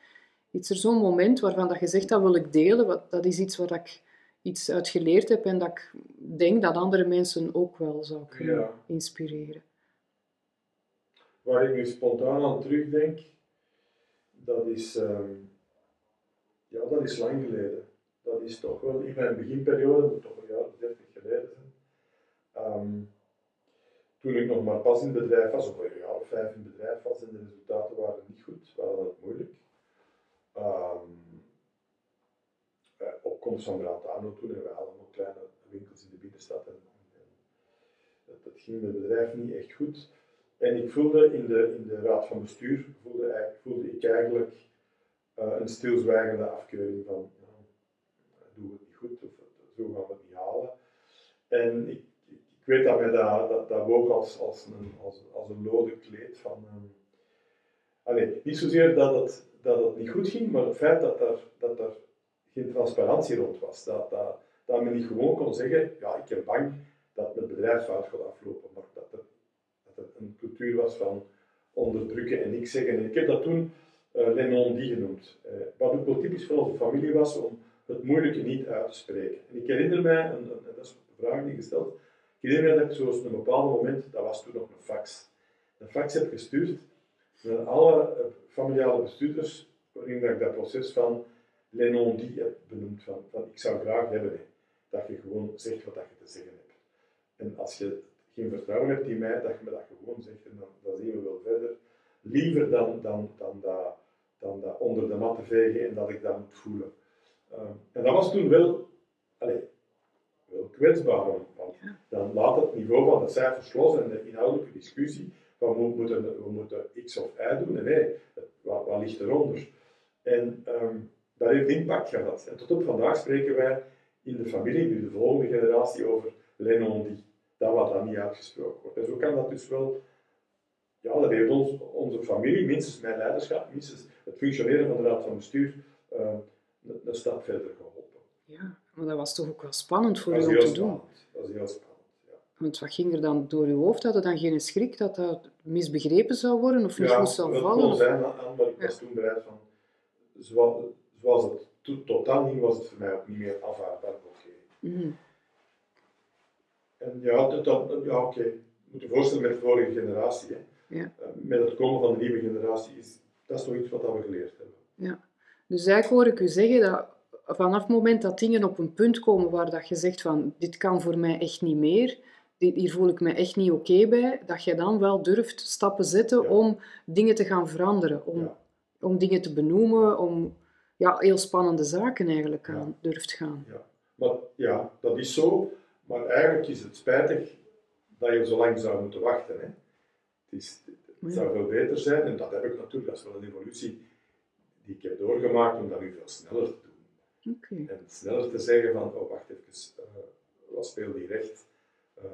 Is er zo'n moment waarvan dat je zegt, dat wil ik delen. Dat is iets waar ik iets uit geleerd heb en dat ik denk dat andere mensen ook wel zou kunnen inspireren. Waar ik nu spontaan aan terugdenk, dat is, ehm, ja, dat is lang geleden. Dat is toch wel in mijn beginperiode, moet toch een jaar of dertig geleden zijn. Ehm, toen ik nog maar pas in het bedrijf was, of een jaar of vijf in het bedrijf was, en de resultaten waren niet goed, waren het moeilijk. Um, opkomst van Brantano toen, en we hadden nog kleine winkels in de binnenstad. En, dat, ging met het bedrijf niet echt goed. En ik voelde in de, in de raad van bestuur, voelde, voelde ik eigenlijk een stilzwijgende afkeuring van, doen we het niet goed, of zo gaan we het niet halen. En ik, ik, weet dat mij dat, dat, dat woog als, als, een, als, als een lode kleed van... Allee, niet zozeer dat het, dat het niet goed ging, maar het feit dat er, dat er geen transparantie rond was. Dat, dat, dat men niet gewoon kon zeggen, ja, ik ben bang dat het bedrijf fout gaat aflopen, maar dat er, dat er een cultuur was van onderdrukken en niks zeggen. En ik heb dat toen uh, die genoemd. Uh, wat ook wel typisch voor onze familie was, om het moeilijke niet uit te spreken. En ik herinner mij, en, dat is een vraag die gesteld, ik herinner mij dat ik zoals op een bepaald moment, dat was toen nog een fax, een fax heb gestuurd naar alle uh, familiale bestuurders, waarin ik dat proces van Lennon die heb benoemd van, van ik zou graag hebben dat je gewoon zegt wat dat je te zeggen hebt. En als je geen vertrouwen hebt in mij, dat je me dat gewoon zegt en dan, dan zien we wel verder. Liever dan, dan, dan, dat, dan dat onder de mat te vegen en dat ik dat moet voelen. Ehm, en dat was toen wel, allez, wel kwetsbaar, want dan laat het niveau van de cijfers los en de inhoudelijke discussie van we moeten, we moeten X of Y doen. En nee, wat, wat ligt eronder? En um, dat heeft impact gehad. En tot op vandaag spreken wij in de familie, nu de volgende generatie, over die. Dat wat dan niet uitgesproken wordt. En zo kan dat dus wel, ja, dat heeft ons, onze familie, minstens mijn leiderschap, minstens het functioneren van de raad van bestuur, uh, een, stap verder geholpen. Ja, maar dat was toch ook wel spannend voor u om te doen? Dat was heel spannend. Ja. Want wat ging er dan door uw hoofd? Had je dan geen schrik dat dat misbegrepen zou worden of niet goed zou vallen? Ja, dat zijn aan, maar ik was toen bereid van, zoals, zoals het tot dan ging, was het voor mij ook niet meer afhaakbaar. Oké. Mhm. En ja, dat, ja oké. Okay. Je moet je voorstellen met de vorige generatie. Hè. Ja. Eh, met het komen van de nieuwe generatie, is, dat is toch iets wat we geleerd hebben. Ja. Dus eigenlijk hoor ik u zeggen dat vanaf het moment dat dingen op een punt komen waar dat je zegt van dit kan voor mij echt niet meer, hier voel ik me echt niet oké bij, dat je dan wel durft stappen zetten om dingen te gaan veranderen, om, om dingen te benoemen, om ja, heel spannende zaken eigenlijk aan durft gaan. Ja. Maar, ja, dat is zo, maar eigenlijk is het spijtig dat je zo lang zou moeten wachten. Hè. Het, is, het zou veel beter zijn, en dat heb ik natuurlijk, dat is wel een evolutie die ik heb doorgemaakt om dat nu veel sneller te doen. Okay. En sneller te zeggen van, oh wacht even, uh, wat speelt hier recht? Uh,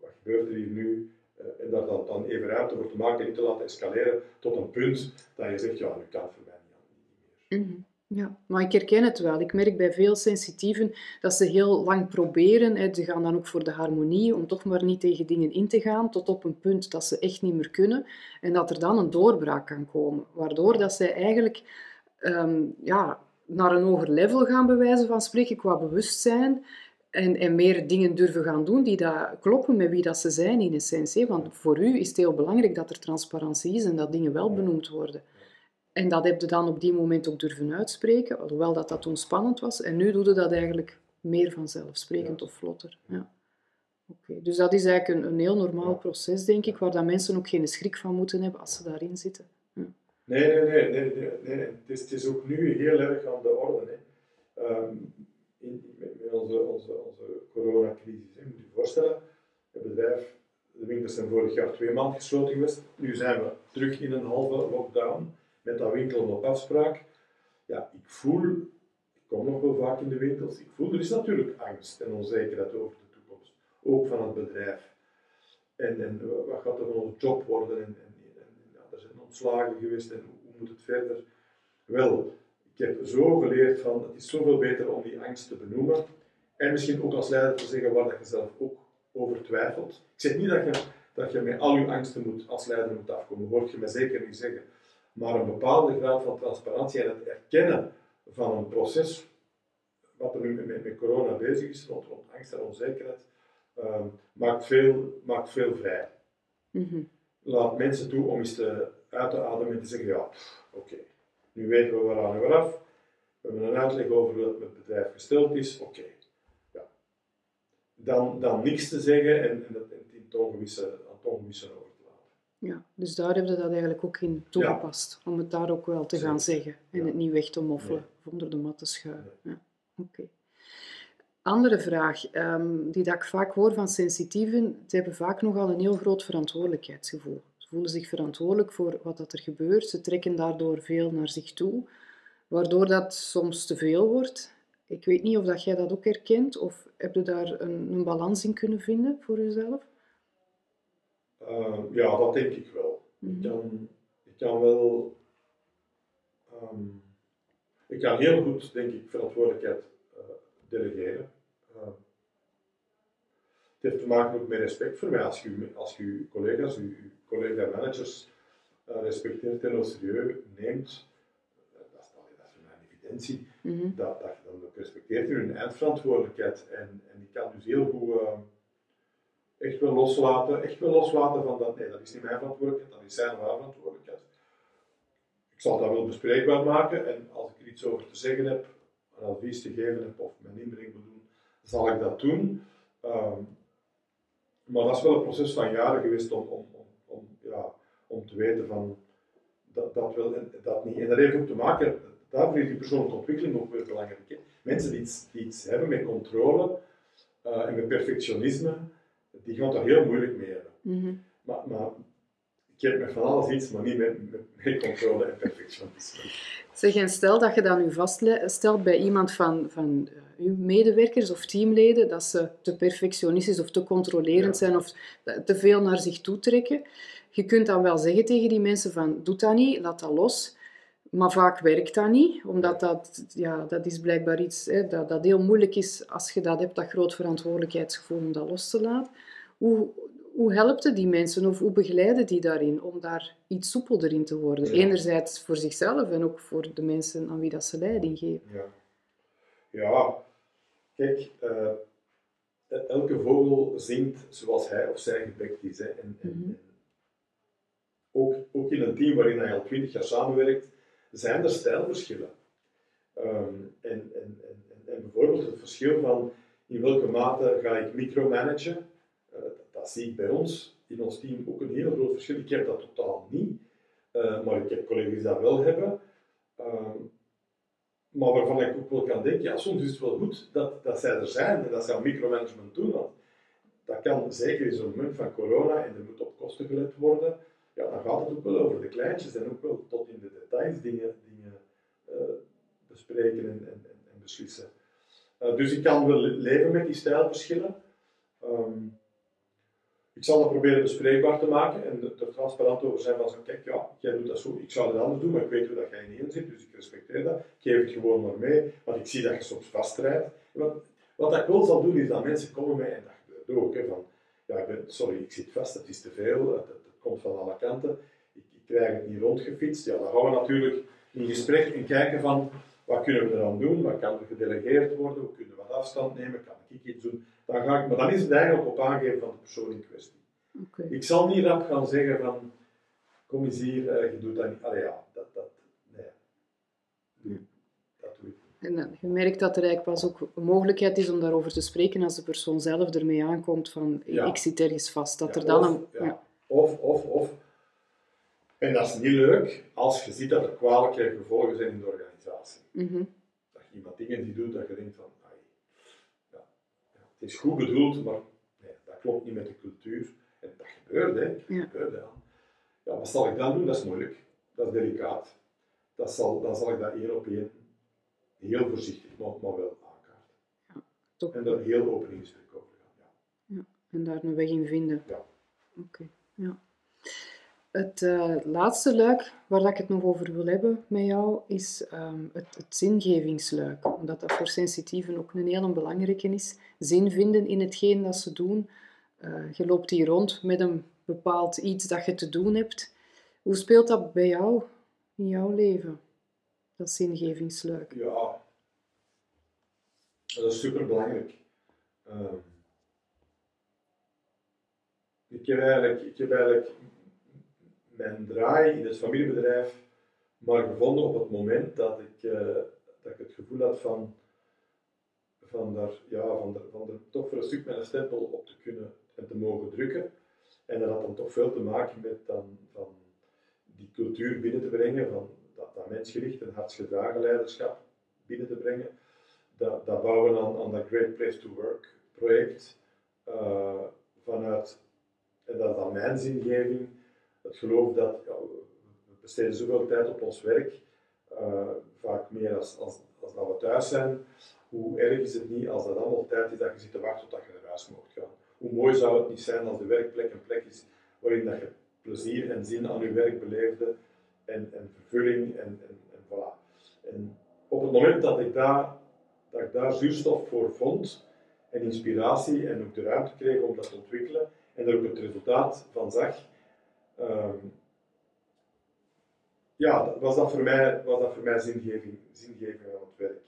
wat gebeurt er hier nu? Uh, en daar dan, dan even ruimte voor te maken en niet te laten escaleren tot een punt dat je zegt, ja, nu kan het voor mij Mhm. Ja, maar ik herken het wel. Ik merk bij veel sensitieven dat ze heel lang proberen. Hè. Ze gaan dan ook voor de harmonie, om toch maar niet tegen dingen in te gaan, tot op een punt dat ze echt niet meer kunnen. En dat er dan een doorbraak kan komen, waardoor dat zij eigenlijk ehm, ja, naar een hoger level gaan bewijzen van spreken qua bewustzijn. En, en meer dingen durven gaan doen die dat kloppen met wie dat ze zijn in essentie. Want voor u is het heel belangrijk dat er transparantie is en dat dingen wel benoemd worden. En dat heb je dan op die moment ook durven uitspreken, alhoewel dat dat toen spannend was. En nu doe je dat eigenlijk meer vanzelfsprekend of vlotter. Ja. Oké, Dus dat is eigenlijk een, een heel normaal proces, denk ik, waar dat mensen ook geen schrik van moeten hebben als ze daarin zitten. Ja. Nee, nee, nee, nee, nee, nee. Het, is, het is ook nu heel erg aan de orde. Hè. Um, in, met onze, onze, onze coronacrisis. Je moet je voorstellen, het bedrijf, de winkels zijn vorig jaar twee maanden gesloten geweest. Nu zijn we terug in een halve lockdown met dat winkelen op afspraak. Ja, ik voel, ik kom nog wel vaak in de winkels, ik voel, er is natuurlijk angst en onzekerheid over de toekomst. Ook van het bedrijf. En, en wat gaat er van onze job worden? En, en, en ja, er zijn ontslagen geweest en hoe, moet het verder? Wel, ik heb zo geleerd van, het is zoveel beter om die angst te benoemen En misschien ook als leider te zeggen waar dat je zelf ook over twijfelt. Ik zeg niet dat je, dat je met al je angsten moet, als leider moet afkomen, dat hoor je mij zeker niet zeggen. Maar een bepaalde graad van transparantie en het erkennen van een proces, wat er nu met, met corona bezig is, rond, rond angst en onzekerheid, ehm, maakt, veel, maakt veel vrij. Mhm. Laat mensen toe om eens te, uit te ademen en te zeggen, ja, oké, nu weten we waaraan we af. We hebben een uitleg over hoe het bedrijf gesteld is, oké. Ja. Dan, dan niks te zeggen en, en en ongewisse, aan het ongewisse over te laten. Ja, dus daar hebben we dat eigenlijk ook in toegepast. Om het daar ook wel te gaan zeggen. En Ja. het niet weg te moffelen Nee. of onder de mat te schuiven. Ja. Oké. Andere vraag, ehm, die dat ik vaak hoor van sensitieven, ze hebben vaak nogal een heel groot verantwoordelijkheidsgevoel. Ze voelen zich verantwoordelijk voor wat dat er gebeurt. Ze trekken daardoor veel naar zich toe, waardoor dat soms te veel wordt. Ik weet niet of dat jij dat ook herkent, of heb je daar een, een balans in kunnen vinden voor jezelf? Ehm, ja, dat denk ik wel. Ik Mhm. kan, ik kan wel. ehm, ik kan heel goed, denk ik, verantwoordelijkheid eh, delegeren. Ehm, het heeft te maken ook met respect voor mij. Als je, als je collega's, je, je collega-managers eh, respecteert en als serieus neemt, eh, dat is, dat is voor mij een evidentie, Mhm. dat, dat je dan ook respecteert in hun eindverantwoordelijkheid. En, en ik kan dus heel goed echt wel loslaten, echt wel loslaten van dat, nee, dat is niet mijn verantwoordelijkheid, dat is zijn of haar verantwoordelijkheid. Ik zal dat wel bespreekbaar maken en als ik er iets over te zeggen heb, een advies te geven heb of mijn inbreng moet doen, zal ik dat doen. Ehm, maar dat is wel een proces van jaren geweest om, om, om, ja, om te weten van dat, dat wel en dat niet. En dat heeft ook te maken, daarvoor is die persoonlijke ontwikkeling ook weer belangrijk. Mensen die iets, die iets hebben met controle eh, en met perfectionisme, die gaan daar heel moeilijk mee hebben. Mhm. Maar, maar ik heb met van alles iets, maar niet met, met, met controle en perfectionisme. Zeg, en stel dat je dat nu vaststelt bij iemand van, van eh, uw medewerkers of teamleden, dat ze te perfectionistisch of te controlerend Ja. zijn of te veel naar zich toe trekken. Je kunt dan wel zeggen tegen die mensen van, doe dat niet, laat dat los. Maar vaak werkt dat niet, omdat dat, ja, dat is blijkbaar iets hè, dat, dat heel moeilijk is als je dat hebt, dat groot verantwoordelijkheidsgevoel om dat los te laten. Hoe, hoe helpt die mensen of hoe begeleiden die daarin om daar iets soepelder in te worden? Ja. Enerzijds voor zichzelf en ook voor de mensen aan wie dat ze leiding geven. Ja, ja kijk, eh, elke vogel zingt zoals hij of zij gebekt is. Hè. En, en, Mhm. en ook, ook in een team waarin hij al twintig jaar samenwerkt, zijn er stijlverschillen. Ehm, en, en, en, en, bijvoorbeeld het verschil van in welke mate ga ik micromanagen, eh, dat zie ik bij ons in ons team ook een heel groot verschil. Ik heb dat totaal niet, eh, maar ik heb collega's die dat wel hebben. Ehm, maar waarvan ik ook wel kan denken, ja, soms is het wel goed dat, dat zij er zijn en dat zij micromanagement doen. Want dat kan zeker in zo'n moment van corona en er moet op kosten gelet worden. Ja, dan gaat het ook wel over de kleintjes en ook wel tot in de details dingen, dingen eh, bespreken en, en, en, en beslissen. Eh, dus ik kan wel leven met die stijlverschillen. Ehm, ik zal dat proberen bespreekbaar te maken en er transparant over zijn van zo, kijk, ja, jij doet dat zo, ik zou het anders doen, maar ik weet hoe dat jij in zit, dus ik respecteer dat. Ik geef het gewoon maar mee, want ik zie dat je soms vastrijdt. Wat, wat ik wel zal doen, is dat mensen komen mij, en dat gebeurt ook, hè, van, ja, ik ben, sorry, ik zit vast, het is te veel, komt van alle kanten, ik, ik krijg het niet rondgefietst. Ja, dan gaan we natuurlijk in gesprek en kijken van, wat kunnen we eraan doen, wat kan er gedelegeerd worden, hoe kunnen we wat afstand nemen, kan ik iets doen. Dan ga ik, maar dan is het eigenlijk op aangeven van de persoon in kwestie. Ik zal niet rap gaan zeggen van, kom eens hier, eh, je doet dat niet. Allee ja, dat, dat, nee. Ja. Dat doe ik niet. En dan, je merkt dat er eigenlijk pas ook een mogelijkheid is om daarover te spreken als de persoon zelf ermee aankomt van Ja. ik zit ergens vast. Dat Ja, er dan of, een... ja. Ja. Of, of, of. En dat is niet leuk als je ziet dat er kwalijke gevolgen zijn in de organisatie. Mhm. Dat je iemand dingen die doet dat je denkt van, ai, ja, ja, het is goed bedoeld, maar nee, dat klopt niet met de cultuur. En dat gebeurt, hè. Dat Ja. gebeurt, ja. ja, wat zal ik dan doen? Dat is moeilijk. Dat is delicaat. Dat zal, dan zal ik dat één op één heel voorzichtig, maar, maar wel aankaarten. Toch. En daar heel open in gesprek over gaan. Ja. En daar een weg in vinden. Ja. Oké, ja. Het uh, laatste luik waar ik het nog over wil hebben met jou is um, het, het, zingevingsluik. Omdat dat voor sensitieven ook een hele belangrijke is. Zin vinden in hetgeen dat ze doen. Uh, je loopt hier rond met een bepaald iets dat je te doen hebt. Hoe speelt dat bij jou in jouw leven, dat zingevingsluik? Ja, dat is super belangrijk. Ik, heb eigenlijk, ik heb eigenlijk mijn draai in het familiebedrijf maar gevonden op het moment dat ik, uh, dat ik het gevoel had van, van, daar, ja, van, er, van er toch voor een stuk mijn stempel op te kunnen en te mogen drukken. En dat had dan toch veel te maken met dan, van die cultuur binnen te brengen, van dat, dat mensgericht en hartsgedragen leiderschap binnen te brengen. Dat, dat bouwen aan, aan dat Great Place to Work project uh, vanuit, en dat is dan mijn zingeving, het geloof dat ja, we besteden zoveel tijd op ons werk, uh, vaak meer als, als, als dat we thuis zijn. Hoe erg is het niet als dat allemaal tijd is dat je zit te wachten tot je naar huis mocht gaan? Hoe mooi zou het niet zijn als de werkplek een plek is waarin dat je plezier en zin aan je werk beleefde en, en vervulling en, en, en voilà. En op het moment dat ik, daar, dat ik daar zuurstof voor vond en inspiratie en ook de ruimte kreeg om dat te ontwikkelen en er ook het resultaat van zag, um, ja, was dat voor mij, was dat voor mij zingeving, zingeving aan het werk.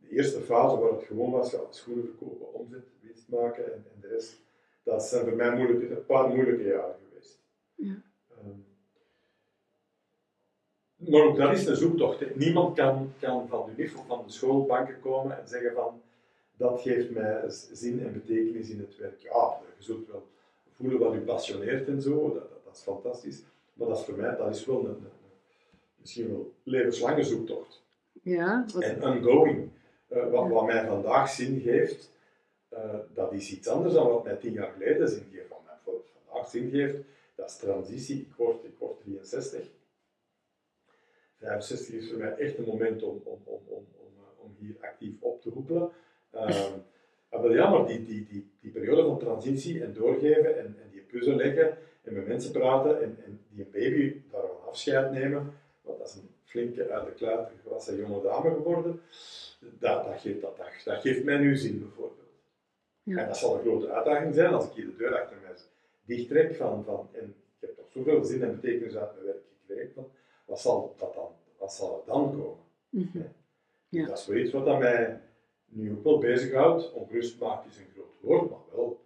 De eerste fase waar het gewoon was, ja, schoenen verkopen, omzet, winst maken en, en, de rest, dat zijn voor mij moeilijke, een paar moeilijke jaren geweest. Ja. Um, maar ook dat is een zoektocht. Hè. Niemand kan, kan van de of van de schoolbanken komen en zeggen van dat geeft mij zin en betekenis in het werk. Ja, je zult wel voelen wat u passioneert en zo, dat, dat, is fantastisch. Maar dat is voor mij, dat is wel een, misschien wel levenslange zoektocht. Ja, wat... En ongoing. Uh, wat, wat mij vandaag zin geeft, uh, dat is iets anders dan wat mij tien jaar geleden zin geeft. Wat mij vandaag zin geeft, dat is transitie. Ik word, ik word 63. 65 is voor mij echt een moment om, om, om, om, om, eh, om hier actief op te hoepelen. Maar ja, maar die, die, die, die periode van transitie en doorgeven en, en die puzzel leggen en met mensen praten en, en die een baby daarvan afscheid nemen, want dat is een flinke uit de kluit gewassen jonge dame geworden, dat, dat, geeft, dat, dat, geeft mij nu zin bijvoorbeeld. Ja. En dat zal een grote uitdaging zijn als ik hier de deur achter mij dicht trek van, van en ik heb toch zoveel zin en betekenis uit mijn werk gekregen, van, wat zal dat dan, wat zal er dan komen? Mm -hmm. ja. Dat is wel iets wat aan mij nu ook wel bezighoudt. Ongerust maakt is een groot woord, maar wel,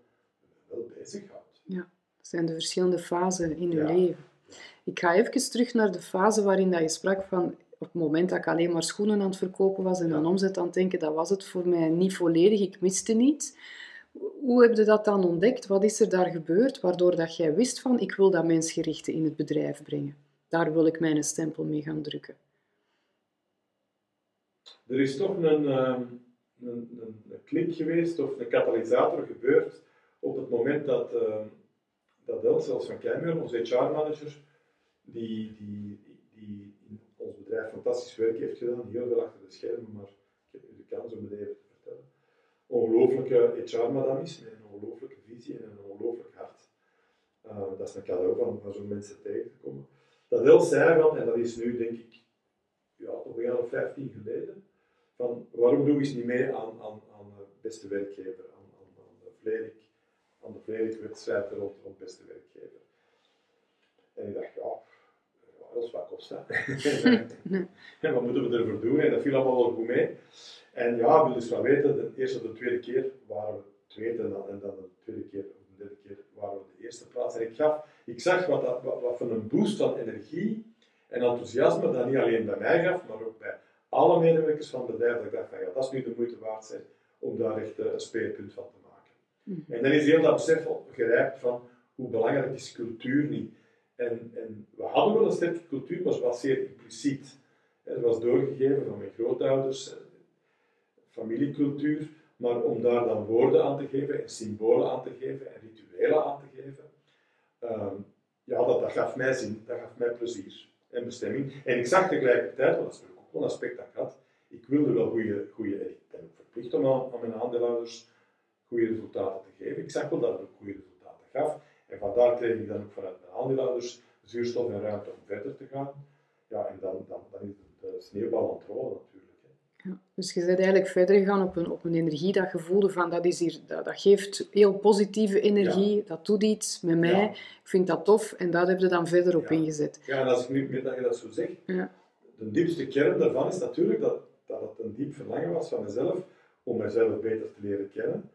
wel bezighoudt. Ja, dat zijn de verschillende fasen in uw leven. Ik ga even terug naar de fase waarin dat je sprak van op het moment dat ik alleen maar schoenen aan het verkopen was en aan omzet aan het denken, dat was het voor mij niet volledig, ik miste niet. Hoe heb je dat dan ontdekt? Wat is er daar gebeurd waardoor dat jij wist van ik wil dat mensgerichte in het bedrijf brengen? Daar wil ik mijn stempel mee gaan drukken. Er is toch een, ehm, een, een, klik geweest of een katalysator gebeurd op het moment dat, uh, dat Els, van Kleinmuur, onze HR-manager, die, die, die in ons bedrijf fantastisch werk heeft gedaan, heel veel achter de schermen, maar ik heb nu de kans om het even te vertellen. Ongelooflijke HR-madame is, met een ongelooflijke visie en een ongelooflijk hart. Uh, dat is een cadeau van, van zo'n mensen tegen te komen. Dat Els zei van, en dat is nu denk ik ja, toch een jaar of 15 geleden, van waarom doe je niet mee aan, aan, aan de beste werkgever, aan, aan, aan de Vlerik, aan de Vlerik-wedstrijd rond, rond beste werkgever. En ik dacht, ja, dat is wat kost en wat moeten we ervoor doen? En dat viel allemaal wel goed mee. En ja, we wil dus wel weten, de eerste of de tweede keer waren we tweede en dan, en dan de tweede keer of de derde keer waren we de eerste plaats. En ik, gaf, ik zag wat, dat, wat, wat voor een boost van energie en enthousiasme dat niet alleen bij mij gaf, maar ook bij alle medewerkers van het bedrijf, dat ik dacht van ja, dat is nu de moeite waard zijn om daar echt eh, een speerpunt van te maken. Mhm. En dan is heel dat besef gerijpt van hoe belangrijk is cultuur niet. En, en we hadden wel een sterke cultuur, maar het was zeer impliciet. Het was doorgegeven van mijn grootouders, eh, familiecultuur, maar om daar dan woorden aan te geven en symbolen aan te geven en rituelen aan te geven, ehm, ja, dat, dat gaf mij zin, dat gaf mij plezier en bestemming. En ik zag tegelijkertijd, want dat is een aspect dat ik had. Ik wilde wel goede, goede ik ben ook verplicht om aan, aan, mijn aandeelhouders goede resultaten te geven. Ik zag wel dat het ook goede resultaten gaf. En vandaar kreeg ik dan ook vanuit mijn aandeelhouders zuurstof en ruimte om verder te gaan. Ja, en dan, dan, dan is de sneeuwbal aan het rollen natuurlijk. Hè. Ja, dus je bent eigenlijk verder gegaan op een, op een energie dat je voelde van dat, is hier, dat, dat geeft heel positieve energie, dat doet iets met mij, Ja. ik vind dat tof en dat heb je dan verder op ingezet. Ja, en als ik nu dat je dat zo zegt, Ja. De diepste kern daarvan is natuurlijk dat, dat het een diep verlangen was van mezelf om mezelf beter te leren kennen.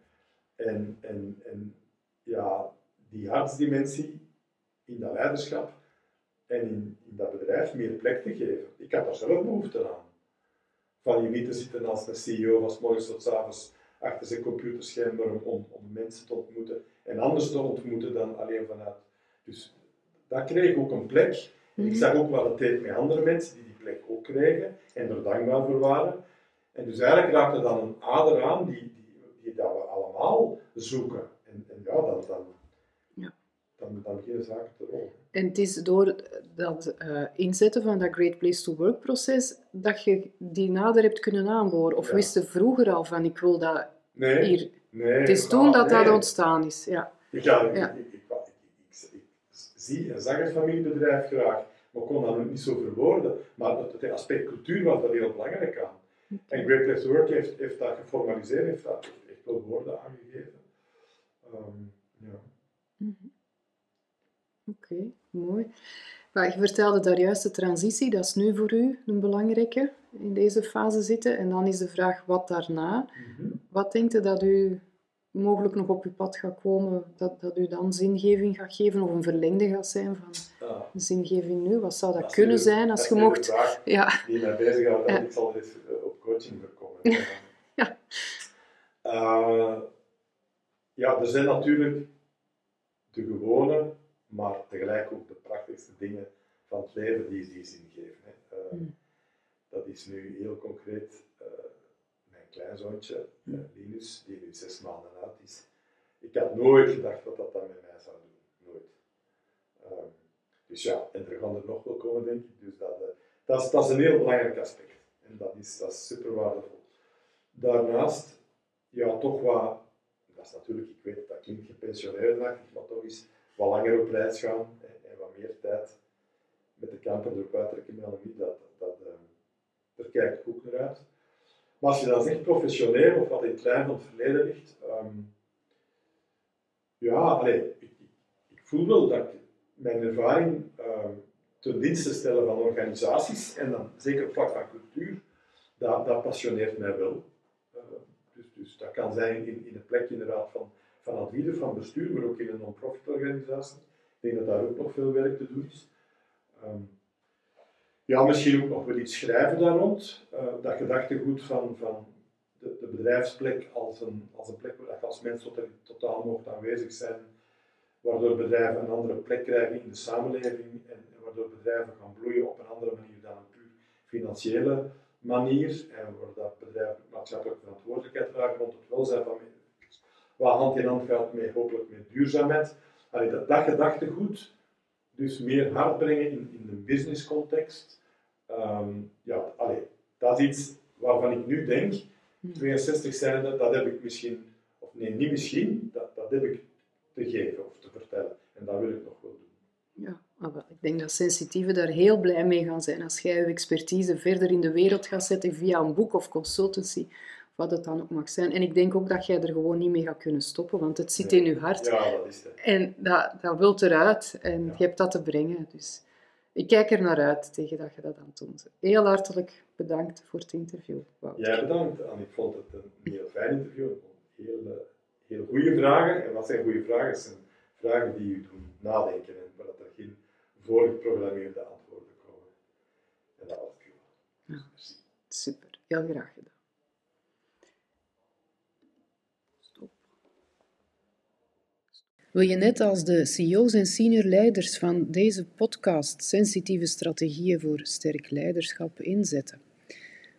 En, en, en ja, die hartsdimensie in dat leiderschap en in, in dat bedrijf meer plek te geven. Ik had daar zelf behoefte aan. Van hier niet te zitten als een CEO van 's morgens tot 's avonds achter zijn computerscherm om, om, mensen te ontmoeten en anders te ontmoeten dan alleen vanuit. Dus dat kreeg ook een plek. Ik Mhm. zag ook wat het deed met andere mensen die plek ook kregen en er dankbaar voor waren. En dus eigenlijk raakte dan een ader aan die, die, die dat we allemaal zoeken. En, en ja, dan, dan, Ja. dan, dan beginnen zaken te rollen. En het is door dat eh, inzetten van dat Great Place to Work proces dat je die nader hebt kunnen aanboren. Of Ja. wist je vroeger al van ik wil dat Nee, hier. nee. Het is toen dat dat ontstaan is. Ja. Ik, ja, ik, ik- ik zie en zag het familiebedrijf graag, maar kon dat niet zo verwoorden. Maar het, het aspect cultuur was daar heel belangrijk aan. En Great Place to Work heeft, heeft dat geformaliseerd, heeft dat echt wel woorden aangegeven. Ehm, ja. Oké, mooi. Maar je vertelde daar juist de transitie, dat is nu voor u een belangrijke in deze fase zitten. En dan is de vraag wat daarna. Mhm. Wat denkt u dat u mogelijk nog op uw pad gaat komen, dat, dat u dan zingeving gaat geven of een verlengde gaat zijn van Ah, zingeving nu? Wat zou dat, dat kunnen zijn dat als je mocht... vraag Ja, die mij bezighoudt Ja. ik zal eens eh, op coaching voor komen. Ja. Eh, ja, er zijn natuurlijk de gewone, maar tegelijk ook de prachtigste dingen van het leven die, die zin geven. Hè. Eh, Mm. Dat is nu heel concreet kleinzoontje, eh, Linus, die nu zes maanden oud is. Ik had nooit gedacht dat dat dan met mij zou doen. Nooit. Ehm, dus ja, en er gaan er nog wel komen, denk ik. Dus dat, eh, dat, is, dat is een heel belangrijk aspect. En dat is, dat is super waardevol. Daarnaast, ja, toch wat, dat is natuurlijk, ik weet dat klinkt gepensioneerd, maar toch eens wat langer op reis gaan en, en wat meer tijd met de camper erop uittrekken met Annemie, dat, dat, eh, daar kijk ik ook naar uit. Maar als je dan zegt professioneel of wat in het lijn van het verleden ligt, ehm, ja, allee, ik, ik, voel wel dat mijn ervaring ehm, ten dienste stellen van organisaties, en dan zeker op vlak van cultuur, dat, dat passioneert mij wel. Eh, dus, dus dat kan zijn in, in een plek inderdaad van, van advies, van bestuur, maar ook in een non-profit organisatie. Ik denk dat daar ook nog veel werk te doen is. Ehm, ja, misschien ook nog wel iets schrijven daar rond. Eh, dat gedachtegoed van, van de, de bedrijfsplek als een, als een plek waar je als mens tot, totaal mocht aanwezig zijn, waardoor bedrijven een andere plek krijgen in de samenleving en, waardoor bedrijven gaan bloeien op een andere manier dan een puur financiële manier en waar dat bedrijven maatschappelijke verantwoordelijkheid dragen rond het welzijn van medewerkers. Wat hand in hand gaat met hopelijk met duurzaamheid. Dat gedachtegoed, dus meer hard brengen in, in de business context. Ehm, ja, allee, dat is iets waarvan ik nu denk, 62 zijnde, dat heb ik misschien, of nee, niet misschien, dat, dat heb ik te geven of te vertellen. En dat wil ik nog wel doen. Ja, maar wel, ik denk dat sensitieven daar heel blij mee gaan zijn als jij je expertise verder in de wereld gaat zetten via een boek of consultancy, wat het dan ook mag zijn. En ik denk ook dat jij er gewoon niet mee gaat kunnen stoppen, want het zit in je hart. Ja, dat is het. En dat, dat wilt eruit en Ja. je hebt dat te brengen. Dus ik kijk er naar uit tegen dat je dat aan toont. Heel hartelijk bedankt voor het interview, Wouter. Jij bedankt, en ik vond het een heel fijn interview. Heel, eh, heel goede vragen. En wat zijn goede vragen? Het zijn vragen die u doen nadenken en waar dat er geen voorgeprogrammeerde antwoorden komen. En dat was het. Ja. Super, heel graag gedaan. Wil je net als de CEO's en senior leiders van deze podcast sensitieve strategieën voor sterk leiderschap inzetten?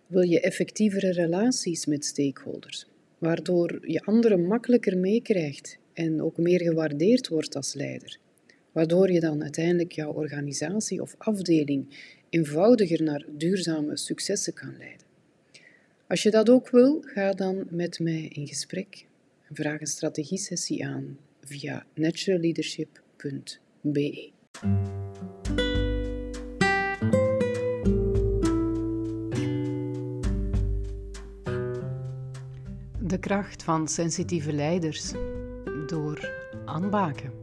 Wil je effectievere relaties met stakeholders, waardoor je anderen makkelijker meekrijgt en ook meer gewaardeerd wordt als leider? Waardoor je dan uiteindelijk jouw organisatie of afdeling eenvoudiger naar duurzame successen kan leiden. Als je dat ook wil, ga dan met mij in gesprek en vraag een strategiesessie aan via naturalleadership.be. De kracht van sensitieve leiders door aanbaken.